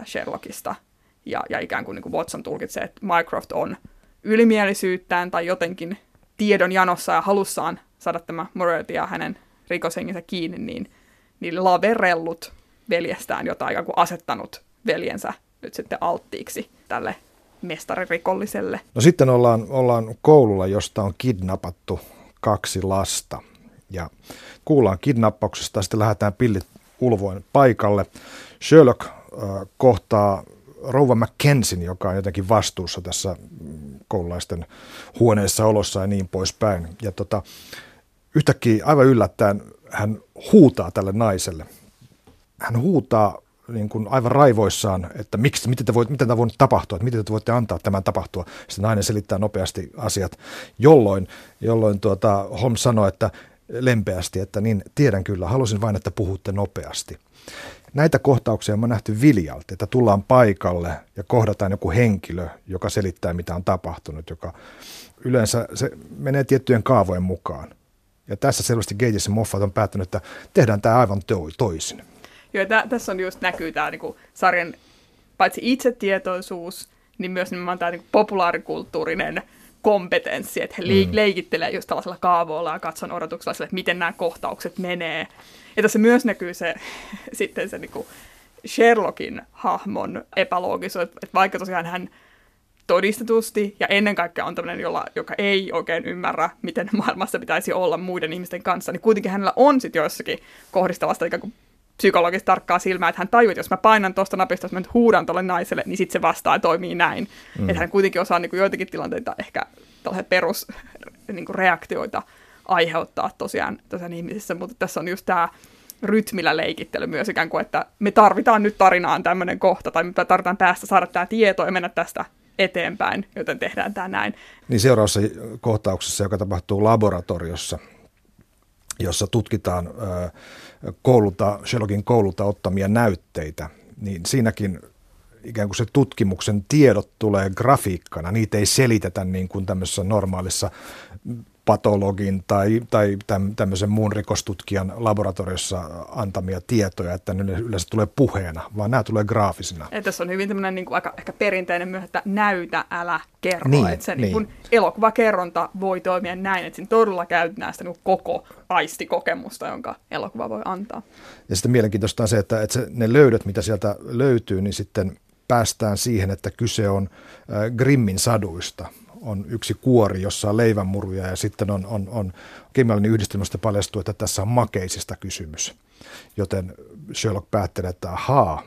Sherlockista, ja, ja ikään kuin, niin kuin Watson tulkitsee, että Mycroft on ylimielisyyttään tai jotenkin tiedon janossa ja halussaan saada tämä Moriarty ja hänen rikoshenginsä kiinni, niin, niin laverellut veljestään, jota on kuin asettanut veljensä nyt sitten alttiiksi tälle mestaririkolliselle.
No sitten ollaan, ollaan koululla, josta on kidnappattu kaksi lasta. Ja kuullaan kidnappauksesta, sitten lähdetään pillit ulvoin paikalle. Sherlock äh, kohtaa rouva McKensin, joka on jotenkin vastuussa tässä koululaisten huoneessa olossa ja niin poispäin. Ja tota, yhtäkkiä aivan yllättäen hän huutaa tälle naiselle. Hän huutaa niin kuin aivan raivoissaan, että miksi, miten, te voit, miten tämä voi tapahtua, että miten te voitte antaa tämän tapahtua. Sitten nainen selittää nopeasti asiat, jolloin, jolloin tuota, Holmes sanoi, että lempeästi, että niin tiedän kyllä, halusin vain, että puhutte nopeasti. Näitä kohtauksia on nähty viljalti, että tullaan paikalle ja kohdataan joku henkilö, joka selittää, mitä on tapahtunut, joka yleensä se menee tiettyjen kaavojen mukaan. Ja tässä selvästi Gages ja Moffat on päättänyt, että tehdään tämä aivan toisin.
Joo, tä, tässä on just näkyy tämä niinku, sarjan paitsi itsetietoisuus, niin myös nimenomaan tämä niinku, populaarikulttuurinen kompetenssi, että he mm. leikittelee just tällaisella kaavoilla ja katson odotuksella sille, että miten nämä kohtaukset menee. Ja tässä myös näkyy se, [laughs] sitten se niinku Sherlockin hahmon epäloogisuus, että vaikka tosiaan hän todistetusti ja ennen kaikkea on tämmöinen, jolla, joka ei oikein ymmärrä, miten [laughs] maailmassa pitäisi olla muiden ihmisten kanssa, niin kuitenkin hänellä on sitten joissakin kohdistavasta ikään kuin psykologista tarkkaa silmää, että hän tajuu, että jos mä painan tuosta napista, jos mä nyt huudan tuolle naiselle, niin sitten se vastaa ja toimii näin. Mm. Että hän kuitenkin osaa niin kuin joitakin tilanteita ehkä perusreaktioita niin reaktioita aiheuttaa tosiaan, tosiaan ihmisissä, mutta tässä on just tämä rytmillä leikittely myös ikään kuin, että me tarvitaan nyt tarinaan tämmöinen kohta, tai me tarvitaan tästä saada tämä tieto ja mennä tästä eteenpäin, joten tehdään tämä näin.
Niin seuraavassa kohtauksessa, joka tapahtuu laboratoriossa, jossa tutkitaan koululta, Sherlockin koululta ottamia näytteitä, niin siinäkin ikään kuin se tutkimuksen tiedot tulee grafiikkana, niitä ei selitetä niin kuin tämmöisessä normaalissa patologin tai, tai tämmöisen muun rikostutkijan laboratoriossa antamia tietoja, että ne yleensä tulee puheena, vaan nämä tulee graafisina.
Ja tässä on hyvin tämmöinen niin kuin aika ehkä perinteinen myös, että näytä, älä kerro. Niin, että se niin. Niin elokuvakerronta voi toimia näin, että siinä todella käytetään sitä niin koko aistikokemusta, jonka elokuva voi antaa.
Ja sitten mielenkiintoista on se, että, että se, ne löydöt, mitä sieltä löytyy, niin sitten päästään siihen, että kyse on äh, Grimmin saduista, on yksi kuori, jossa on leivänmuruja ja sitten on, on, on kemiallinen yhdistelmästä paljastuu, että tässä on makeisista kysymys. Joten Sherlock päättelee, että ahaa,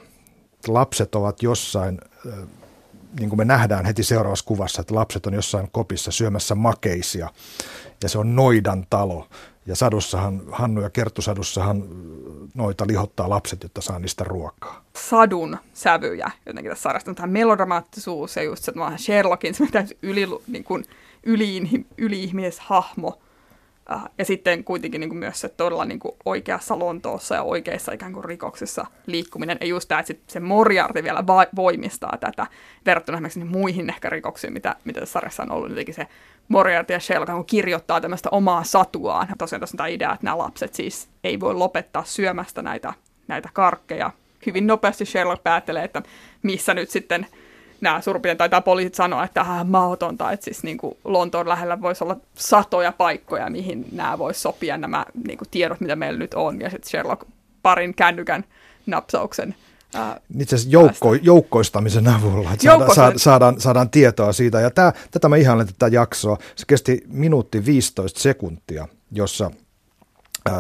lapset ovat jossain, niin kuin me nähdään heti seuraavassa kuvassa, että lapset on jossain kopissa syömässä makeisia ja se on Noidan talo. Ja sadussahan, Hannu ja Kerttusadussahan noita lihottaa lapset, jotta saa niistä ruokaa.
Sadun sävyjä jotenkin tässä sarjassa. Tämä melodramaattisuus ja just se, että Sherlockin se yli, niin kuin, yli, yli-ihmishahmo. Äh, ja sitten kuitenkin niin kuin myös se todella niin kuin oikeassa Lontoossa ja oikeissa ikään kuin rikoksissa liikkuminen. Ja just tämä, että se Moriarty vielä va- voimistaa tätä verrattuna esimerkiksi muihin ehkä rikoksiin, mitä, mitä tässä sarjassa on ollut. Jotenkin se Moriarty ja Sherlock kirjoittaa tämmöistä omaa satuaan. Tosiaan tässä on tämä idea, että nämä lapset siis ei voi lopettaa syömästä näitä, näitä karkkeja. Hyvin nopeasti Sherlock päättelee, että missä nyt sitten nämä suurin tai tämä poliisit sanoa, että äh, mahdotonta, että siis niin kuin Lontoon lähellä voisi olla satoja paikkoja, mihin nämä voisi sopia nämä niin kuin tiedot, mitä meillä nyt on. Ja sitten Sherlock parin kännykän napsauksen
Äh, Itse asiassa joukko, joukkoistamisen avulla, että saadaan, saadaan, saadaan, saadaan tietoa siitä. Ja tämä, tätä mä ihailen tätä jaksoa. Se kesti minuutti 15 sekuntia, jossa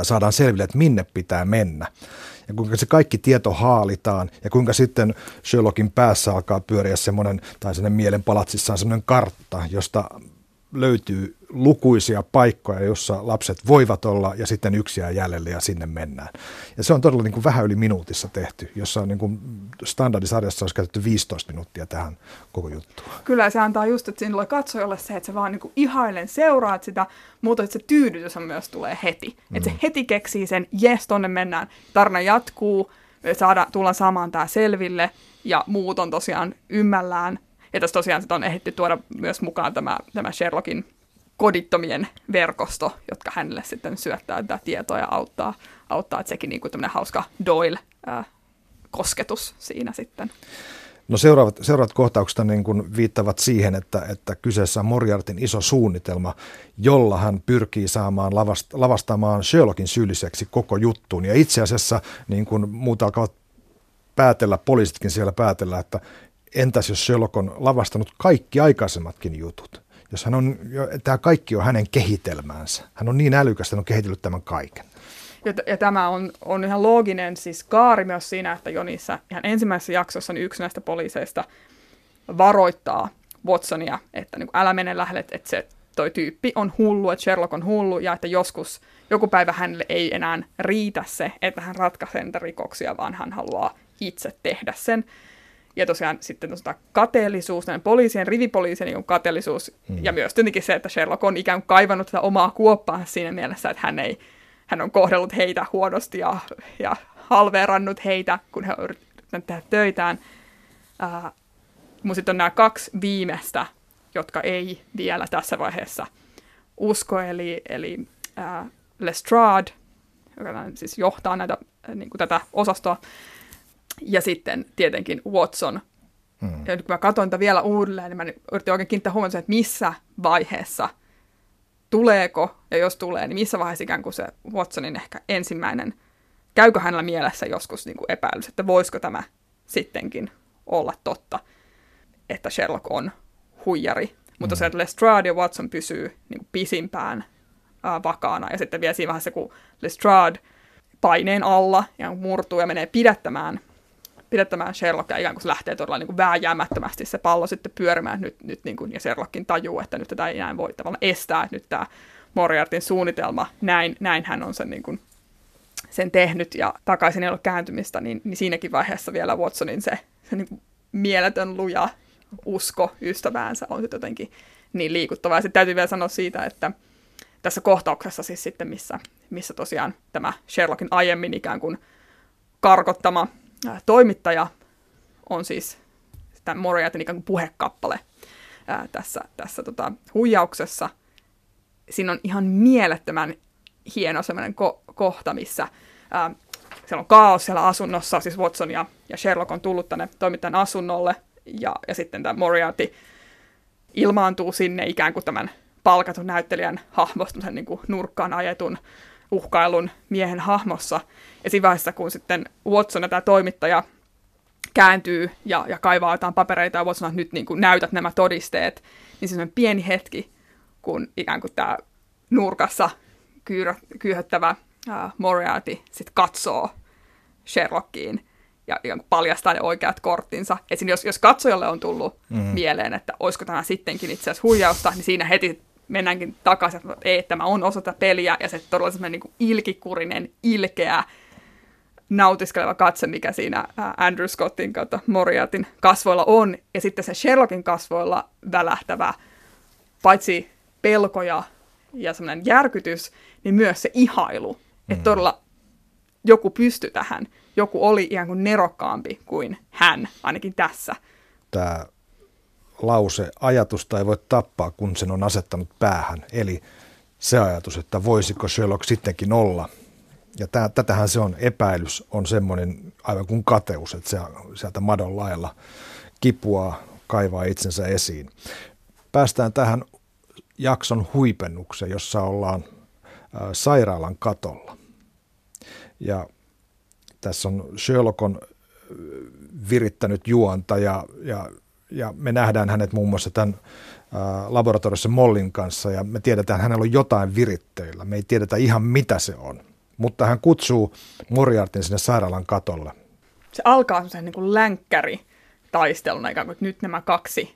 saadaan selville, että minne pitää mennä. Ja kuinka se kaikki tieto haalitaan ja kuinka sitten Sherlockin päässä alkaa pyöriä semmoinen, tai sen mielen palatsissaan semmoinen kartta, josta löytyy lukuisia paikkoja, jossa lapset voivat olla ja sitten yksi jää jäljelle ja sinne mennään. Ja se on todella niin kuin vähän yli minuutissa tehty, jossa on niin kuin standardisarjassa olisi käytetty 15 minuuttia tähän koko juttuun.
Kyllä se antaa just, että sinulle katsojalle se, että sä vaan niin kuin ihailen seuraat sitä, mutta että se tyydytys on myös tulee heti. Mm. Että se heti keksii sen, jes, tonne mennään, tarina jatkuu, saada, tullaan saamaan tämä selville ja muut on tosiaan ymmällään. Ja tässä tosiaan on ehditty tuoda myös mukaan tämä, tämä Sherlockin kodittomien verkosto, jotka hänelle sitten syöttää tätä tietoa ja auttaa, auttaa että sekin niin kuin hauska Doyle-kosketus siinä sitten.
No seuraavat, seuraavat kohtaukset niin kuin viittavat siihen, että, että kyseessä on Moriartin iso suunnitelma, jolla hän pyrkii saamaan lavast, lavastamaan Sherlockin syylliseksi koko juttuun. Ja itse asiassa niin kuin muut alkavat päätellä, poliisitkin siellä päätellä, että entäs jos Sherlock on lavastanut kaikki aikaisemmatkin jutut? Jos hän on, tämä kaikki on hänen kehitelmäänsä. Hän on niin älykäs, että hän on kehitellyt tämän kaiken.
Ja, ja tämä on, on ihan looginen siis kaari myös siinä, että Jonissa ihan ensimmäisessä jaksossa niin yksi näistä poliiseista varoittaa Watsonia, että niin älä mene lähelle, että se toi tyyppi on hullu, että Sherlock on hullu ja että joskus joku päivä hänelle ei enää riitä se, että hän ratkaisee niitä rikoksia, vaan hän haluaa itse tehdä sen. Ja tosiaan sitten tosiaan kateellisuus, poliisien, rivipoliisien niin kateellisuus, hmm. ja myös tietenkin se, että Sherlock on ikään kuin kaivannut tätä omaa kuoppaa siinä mielessä, että hän, ei, hän on kohdellut heitä huonosti ja, ja halveerannut heitä, kun he yrittävät tehdä töitään. Uh, mutta sitten on nämä kaksi viimeistä, jotka ei vielä tässä vaiheessa usko, eli, eli uh, Lestrade, joka siis johtaa näitä, niin kuin tätä osastoa, ja sitten tietenkin Watson. Hmm. Ja nyt kun mä katsoin tätä vielä uudelleen, niin mä yritin oikein kiinnittää huomioon että missä vaiheessa tuleeko, ja jos tulee, niin missä vaiheessa ikään kuin se Watsonin ehkä ensimmäinen, käykö hänellä mielessä joskus niin kuin epäilys, että voisiko tämä sittenkin olla totta, että Sherlock on huijari. Mutta mm. se, että Lestrade ja Watson pysyy niin kuin pisimpään ää, vakaana, ja sitten vielä siinä vaiheessa, kun Lestrade paineen alla ja murtuu ja menee pidättämään pidettämään Sherlockia ikään kuin se lähtee todella niin kuin vääjäämättömästi se pallo sitten pyörimään nyt, nyt niin kuin, ja Sherlockin tajuu, että nyt tätä ei enää voi tavallaan estää, että nyt tämä Moriartin suunnitelma, näin, näin hän on sen, niin kuin, sen tehnyt ja takaisin ei ole kääntymistä, niin, niin siinäkin vaiheessa vielä Watsonin se, se niin kuin mieletön luja usko ystäväänsä on sitten jotenkin niin liikuttavaa. Ja sitten täytyy vielä sanoa siitä, että tässä kohtauksessa siis sitten, missä, missä tosiaan tämä Sherlockin aiemmin ikään kuin karkottama toimittaja on siis tämä Moriartyn ikään kuin puhekappale ää, tässä, tässä tota, huijauksessa. Siinä on ihan mielettömän hieno semmoinen ko- kohta, missä ää, siellä on kaos siellä asunnossa, siis Watson ja, ja Sherlock on tullut tänne toimittajan asunnolle, ja, ja sitten tämä Moriarty ilmaantuu sinne ikään kuin tämän palkatun näyttelijän hahmosta, niin kuin nurkkaan ajetun uhkailun miehen hahmossa. Ja siinä vaiheessa, kun sitten Watson ja tämä toimittaja kääntyy ja, ja kaivaa jotain papereita ja Watson, että nyt niin kuin näytät nämä todisteet, niin se on pieni hetki, kun ikään kuin tämä nurkassa kyyrä, kyyhöttävä uh, Moriarty sitten katsoo Sherlockiin ja, ja paljastaa ne oikeat korttinsa. Et jos, jos katsojalle on tullut mm. mieleen, että olisiko tämä sittenkin itse asiassa huijausta, niin siinä heti mennäänkin takaisin, että ei, tämä on osa tätä peliä, ja se todella semmoinen niin ilkikurinen, ilkeä, nautiskeleva katse, mikä siinä Andrew Scottin kautta Moriartin kasvoilla on, ja sitten se Sherlockin kasvoilla välähtävä, paitsi pelkoja ja semmoinen järkytys, niin myös se ihailu, mm. että todella joku pystyi tähän, joku oli ihan kuin nerokkaampi kuin hän, ainakin tässä.
Tämä lause, ajatusta ei voi tappaa, kun sen on asettanut päähän. Eli se ajatus, että voisiko Sherlock sittenkin olla. Ja tää, tätähän se on, epäilys on semmoinen aivan kuin kateus, että se sieltä madon lailla kipua kaivaa itsensä esiin. Päästään tähän jakson huipennukseen, jossa ollaan sairaalan katolla. Ja tässä on Sherlock on virittänyt juonta ja, ja ja me nähdään hänet muun muassa tämän laboratoriossa Mollin kanssa ja me tiedetään, että hänellä on jotain viritteillä. Me ei tiedetä ihan mitä se on, mutta hän kutsuu Moriartin sinne sairaalan katolle.
Se alkaa semmoisen niin kuin länkkäri taisteluna, ikään kuin, että nyt nämä kaksi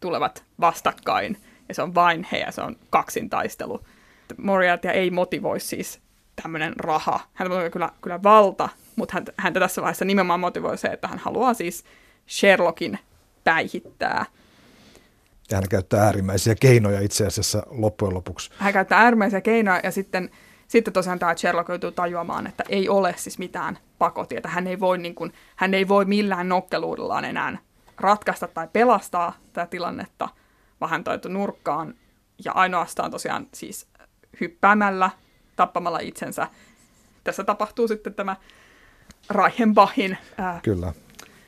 tulevat vastakkain ja se on vain he ja se on kaksin taistelu. Moriartia ei motivoi siis tämmöinen raha. Hän on kyllä, kyllä valta, mutta häntä tässä vaiheessa nimenomaan motivoi se, että hän haluaa siis Sherlockin päihittää.
Ja hän käyttää äärimmäisiä keinoja itse asiassa loppujen lopuksi.
Hän käyttää äärimmäisiä keinoja ja sitten, sitten tosiaan tämä Sherlock joutuu tajuamaan, että ei ole siis mitään pakotietä. Hän ei voi, niin kuin, hän ei voi millään nokkeluudellaan enää ratkaista tai pelastaa tätä tilannetta, vaan hän toitu nurkkaan ja ainoastaan tosiaan siis hyppäämällä, tappamalla itsensä. Tässä tapahtuu sitten tämä Reichenbachin ää, Kyllä.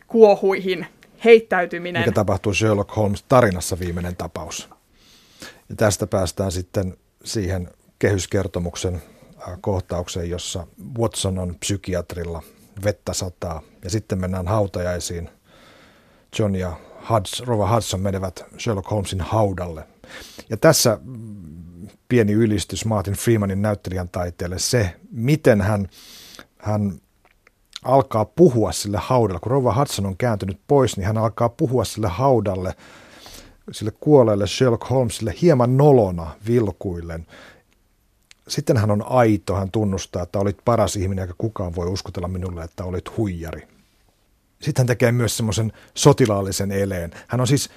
kuohuihin heittäytyminen.
Mikä tapahtuu Sherlock Holmes tarinassa viimeinen tapaus. Ja tästä päästään sitten siihen kehyskertomuksen äh, kohtaukseen, jossa Watson on psykiatrilla, vettä sataa ja sitten mennään hautajaisiin. John ja Hudson, Rova Hudson menevät Sherlock Holmesin haudalle. Ja tässä mm, pieni ylistys Martin Freemanin näyttelijän taiteelle se, miten hän, hän alkaa puhua sille haudalle. Kun Rova Hudson on kääntynyt pois, niin hän alkaa puhua sille haudalle, sille kuolleelle Sherlock Holmesille hieman nolona vilkuillen. Sitten hän on aito, hän tunnustaa, että olit paras ihminen, eikä kukaan voi uskotella minulle, että olit huijari. sitten hän tekee myös semmoisen sotilaallisen eleen. Hän on siis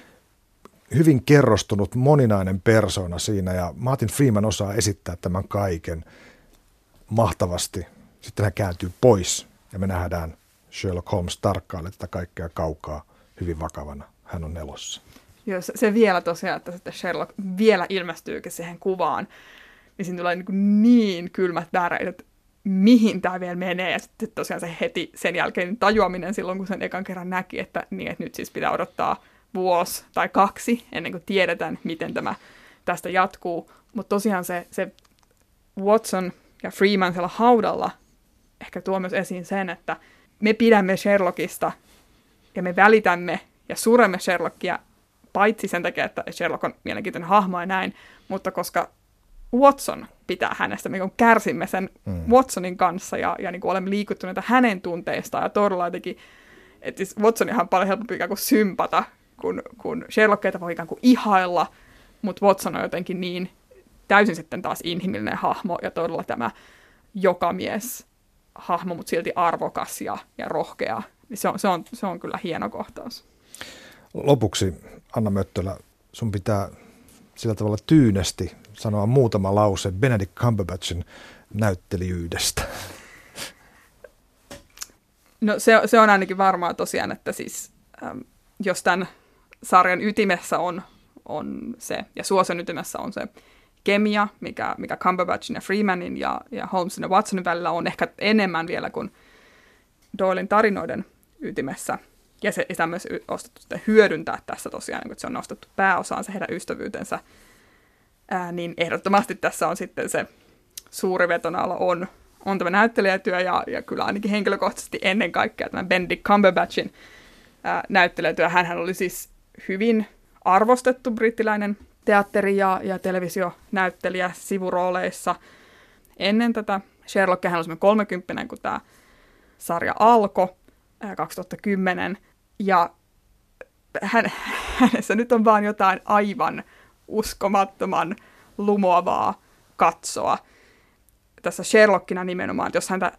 hyvin kerrostunut moninainen persona siinä ja Martin Freeman osaa esittää tämän kaiken mahtavasti. Sitten hän kääntyy pois ja me nähdään Sherlock Holmes tarkkailee tätä kaikkea kaukaa hyvin vakavana. Hän on nelossa.
Joo, se, se vielä tosiaan, että sitten Sherlock vielä ilmestyykin siihen kuvaan, niin siinä tulee niin, niin kylmät väreet, että mihin tämä vielä menee. Ja sitten tosiaan se heti sen jälkeen tajuaminen silloin, kun sen ekan kerran näki, että, niin, että nyt siis pitää odottaa vuosi tai kaksi ennen kuin tiedetään, miten tämä tästä jatkuu. Mutta tosiaan se, se Watson ja Freeman siellä haudalla ehkä tuo myös esiin sen, että me pidämme Sherlockista ja me välitämme ja suremme Sherlockia paitsi sen takia, että Sherlock on mielenkiintoinen hahmo ja näin, mutta koska Watson pitää hänestä, me niin kärsimme sen mm. Watsonin kanssa ja, ja niin kuin olemme liikuttuneita hänen tunteistaan ja todella jotenkin, että siis Watsonihan on paljon helpompi ikään kuin sympata, kun, kun Sherlockkeita voi ikään kuin ihailla, mutta Watson on jotenkin niin täysin sitten taas inhimillinen hahmo ja todella tämä jokamies hahmo, mutta silti arvokas ja, ja rohkea. Niin se on, se, on, se on kyllä hieno kohtaus.
Lopuksi, Anna Möttölä, sun pitää sillä tavalla tyynesti sanoa muutama lause Benedict Cumberbatchin näyttelijyydestä.
No se, se on ainakin varmaa tosiaan, että siis äm, jos tämän sarjan ytimessä on, on se, ja suosion ytimessä on se kemia, mikä, mikä Cumberbatchin ja Freemanin ja, ja Holmesin ja Watsonin välillä on ehkä enemmän vielä kuin Doylin tarinoiden ytimessä. Ja se, sitä myös ostettu hyödyntää tässä tosiaan, kun se on nostettu pääosaan se heidän ystävyytensä. Ää, niin ehdottomasti tässä on sitten se suuri vetonaala on, on tämä näyttelijätyö ja, ja kyllä ainakin henkilökohtaisesti ennen kaikkea tämä Benedict Cumberbatchin ää, näyttelijätyö. Hänhän oli siis hyvin arvostettu brittiläinen teatteri- ja, ja televisionäyttelijä sivurooleissa. Ennen tätä Sherlock, hän oli 30, kun tämä sarja alkoi 2010, ja hän, [laughs] hänessä nyt on vaan jotain aivan uskomattoman lumoavaa katsoa. Tässä Sherlockina nimenomaan, että jos häntä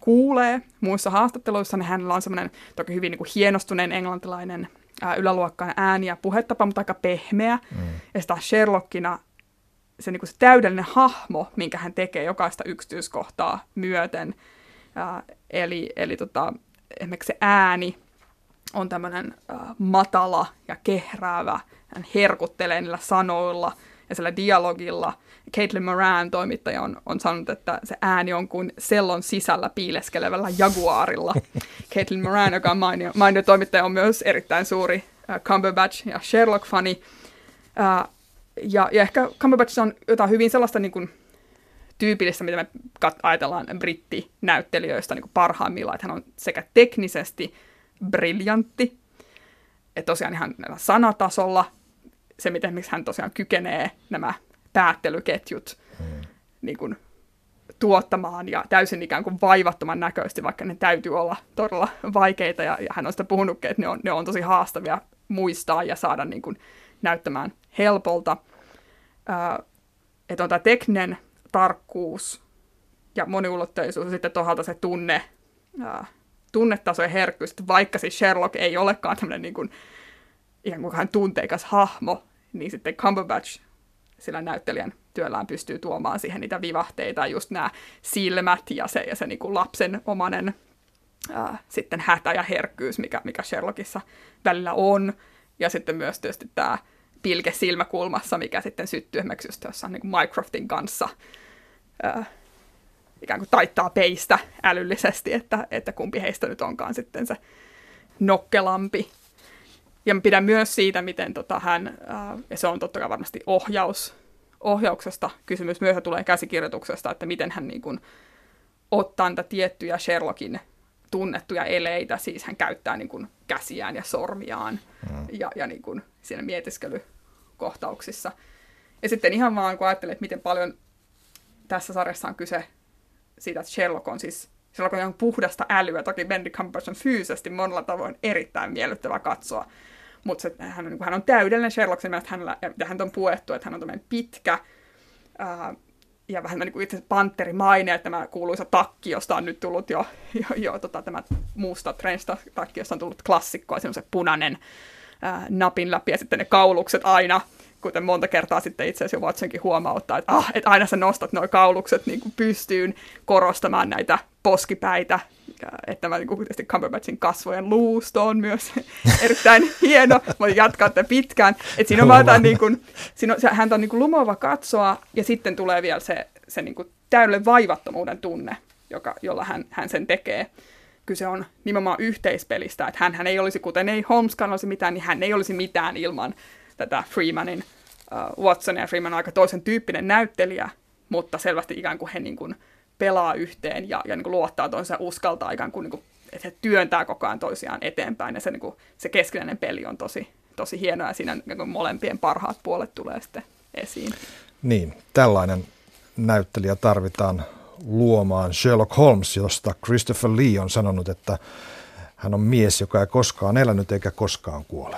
kuulee muissa haastatteluissa, niin hänellä on semmoinen toki hyvin niin kuin hienostuneen englantilainen ää, yläluokkainen ääni ja puhetapa, mutta aika pehmeä. Mm. Ja sitä Sherlockina se, niin kuin se täydellinen hahmo, minkä hän tekee jokaista yksityiskohtaa myöten. Ää, eli eli tota, esimerkiksi se ääni on tämmöinen ää, matala ja kehräävä. Hän herkuttelee niillä sanoilla ja sillä dialogilla. Caitlin Moran, toimittaja, on, on sanonut, että se ääni on kuin sellon sisällä piileskelevällä jaguarilla. [laughs] Caitlin Moran, joka on mainio, mainio toimittaja, on myös erittäin suuri uh, Cumberbatch- ja Sherlock-fani. Uh, ja, ja ehkä Cumberbatch on jotain hyvin sellaista niin kuin, tyypillistä, mitä me ajatellaan brittinäyttelijöistä niin kuin parhaimmillaan, että hän on sekä teknisesti briljantti, että tosiaan ihan sanatasolla, se miten miksi hän tosiaan kykenee nämä päättelyketjut hmm. niin kuin, tuottamaan ja täysin ikään kuin vaivattoman näköisesti, vaikka ne täytyy olla todella vaikeita. Ja, ja hän on sitä puhunutkin, että ne on, ne on tosi haastavia muistaa ja saada niin kuin, näyttämään helpolta. Äh, että on tämä tekninen tarkkuus ja moniulotteisuus ja sitten toisaalta se tunne, äh, tunnetaso ja herkkyys, vaikka siis Sherlock ei olekaan tämmöinen niin kuin, ihan kuin hän tunteikas hahmo, niin sitten Cumberbatch sillä näyttelijän työllään pystyy tuomaan siihen niitä vivahteita, just nämä silmät ja se, ja se niin kuin lapsen omanen ää, sitten hätä ja herkkyys, mikä, mikä Sherlockissa välillä on. Ja sitten myös tietysti tämä pilke silmäkulmassa, mikä sitten syttyy esimerkiksi just jossain niin Mycroftin kanssa ää, ikään kuin taittaa peistä älyllisesti, että, että kumpi heistä nyt onkaan sitten se nokkelampi. Ja mä pidän myös siitä, miten tota, hän, ää, ja se on totta kai varmasti ohjaus, ohjauksesta kysymys, myös tulee käsikirjoituksesta, että miten hän niin kuin, ottaa niitä tiettyjä Sherlockin tunnettuja eleitä, siis hän käyttää niin kuin, käsiään ja sormiaan mm. ja, ja niin kuin, siinä mietiskelykohtauksissa. Ja sitten ihan vaan kun ajattelee, että miten paljon tässä sarjassa on kyse siitä, että Sherlock on siis Sherlock on ihan puhdasta älyä. Toki Benedict Cumberbatch on fyysisesti monella tavoin erittäin miellyttävä katsoa mutta hän, on, niin hän on täydellinen Sherlock sen mielestä hänellä, ja hän on puettu, että hän on tämmöinen pitkä, ää, ja vähän niin kuin itse panterimaine, että tämä kuuluisa takki, josta on nyt tullut jo, jo, jo tota, tämä muusta trensta takki, josta on tullut klassikkoa, se on se punainen ää, napin läpi ja sitten ne kaulukset aina kuten monta kertaa sitten itse asiassa Watsonkin huomauttaa, että, ah, että aina sä nostat nuo kaulukset niin kuin pystyyn korostamaan näitä poskipäitä, että mä niin tietysti Cumberbatchin kasvojen luusto on myös [laughs] erittäin hieno, voin jatkaa tätä pitkään, että siinä on vaan tämän, niin kuin, siinä on, se, häntä on niin kuin lumova katsoa, ja sitten tulee vielä se, se niin kuin täydellinen vaivattomuuden tunne, joka, jolla hän, hän sen tekee. Kyse on nimenomaan yhteispelistä, että hän, hän ei olisi, kuten ei Holmeskaan olisi mitään, niin hän ei olisi mitään ilman tätä Freemanin uh, Watson ja Freeman aika toisen tyyppinen näyttelijä, mutta selvästi ikään kuin he niin kuin pelaa yhteen ja, ja niin kuin luottaa toisensa uskaltaa ikään kuin, niin kuin, että he työntää koko ajan toisiaan eteenpäin ja se, niin kuin, se keskinäinen peli on tosi, tosi hienoa ja siinä niin kuin molempien parhaat puolet tulee sitten esiin.
Niin, tällainen näyttelijä tarvitaan luomaan Sherlock Holmes, josta Christopher Lee on sanonut, että hän on mies, joka ei koskaan elänyt eikä koskaan kuole.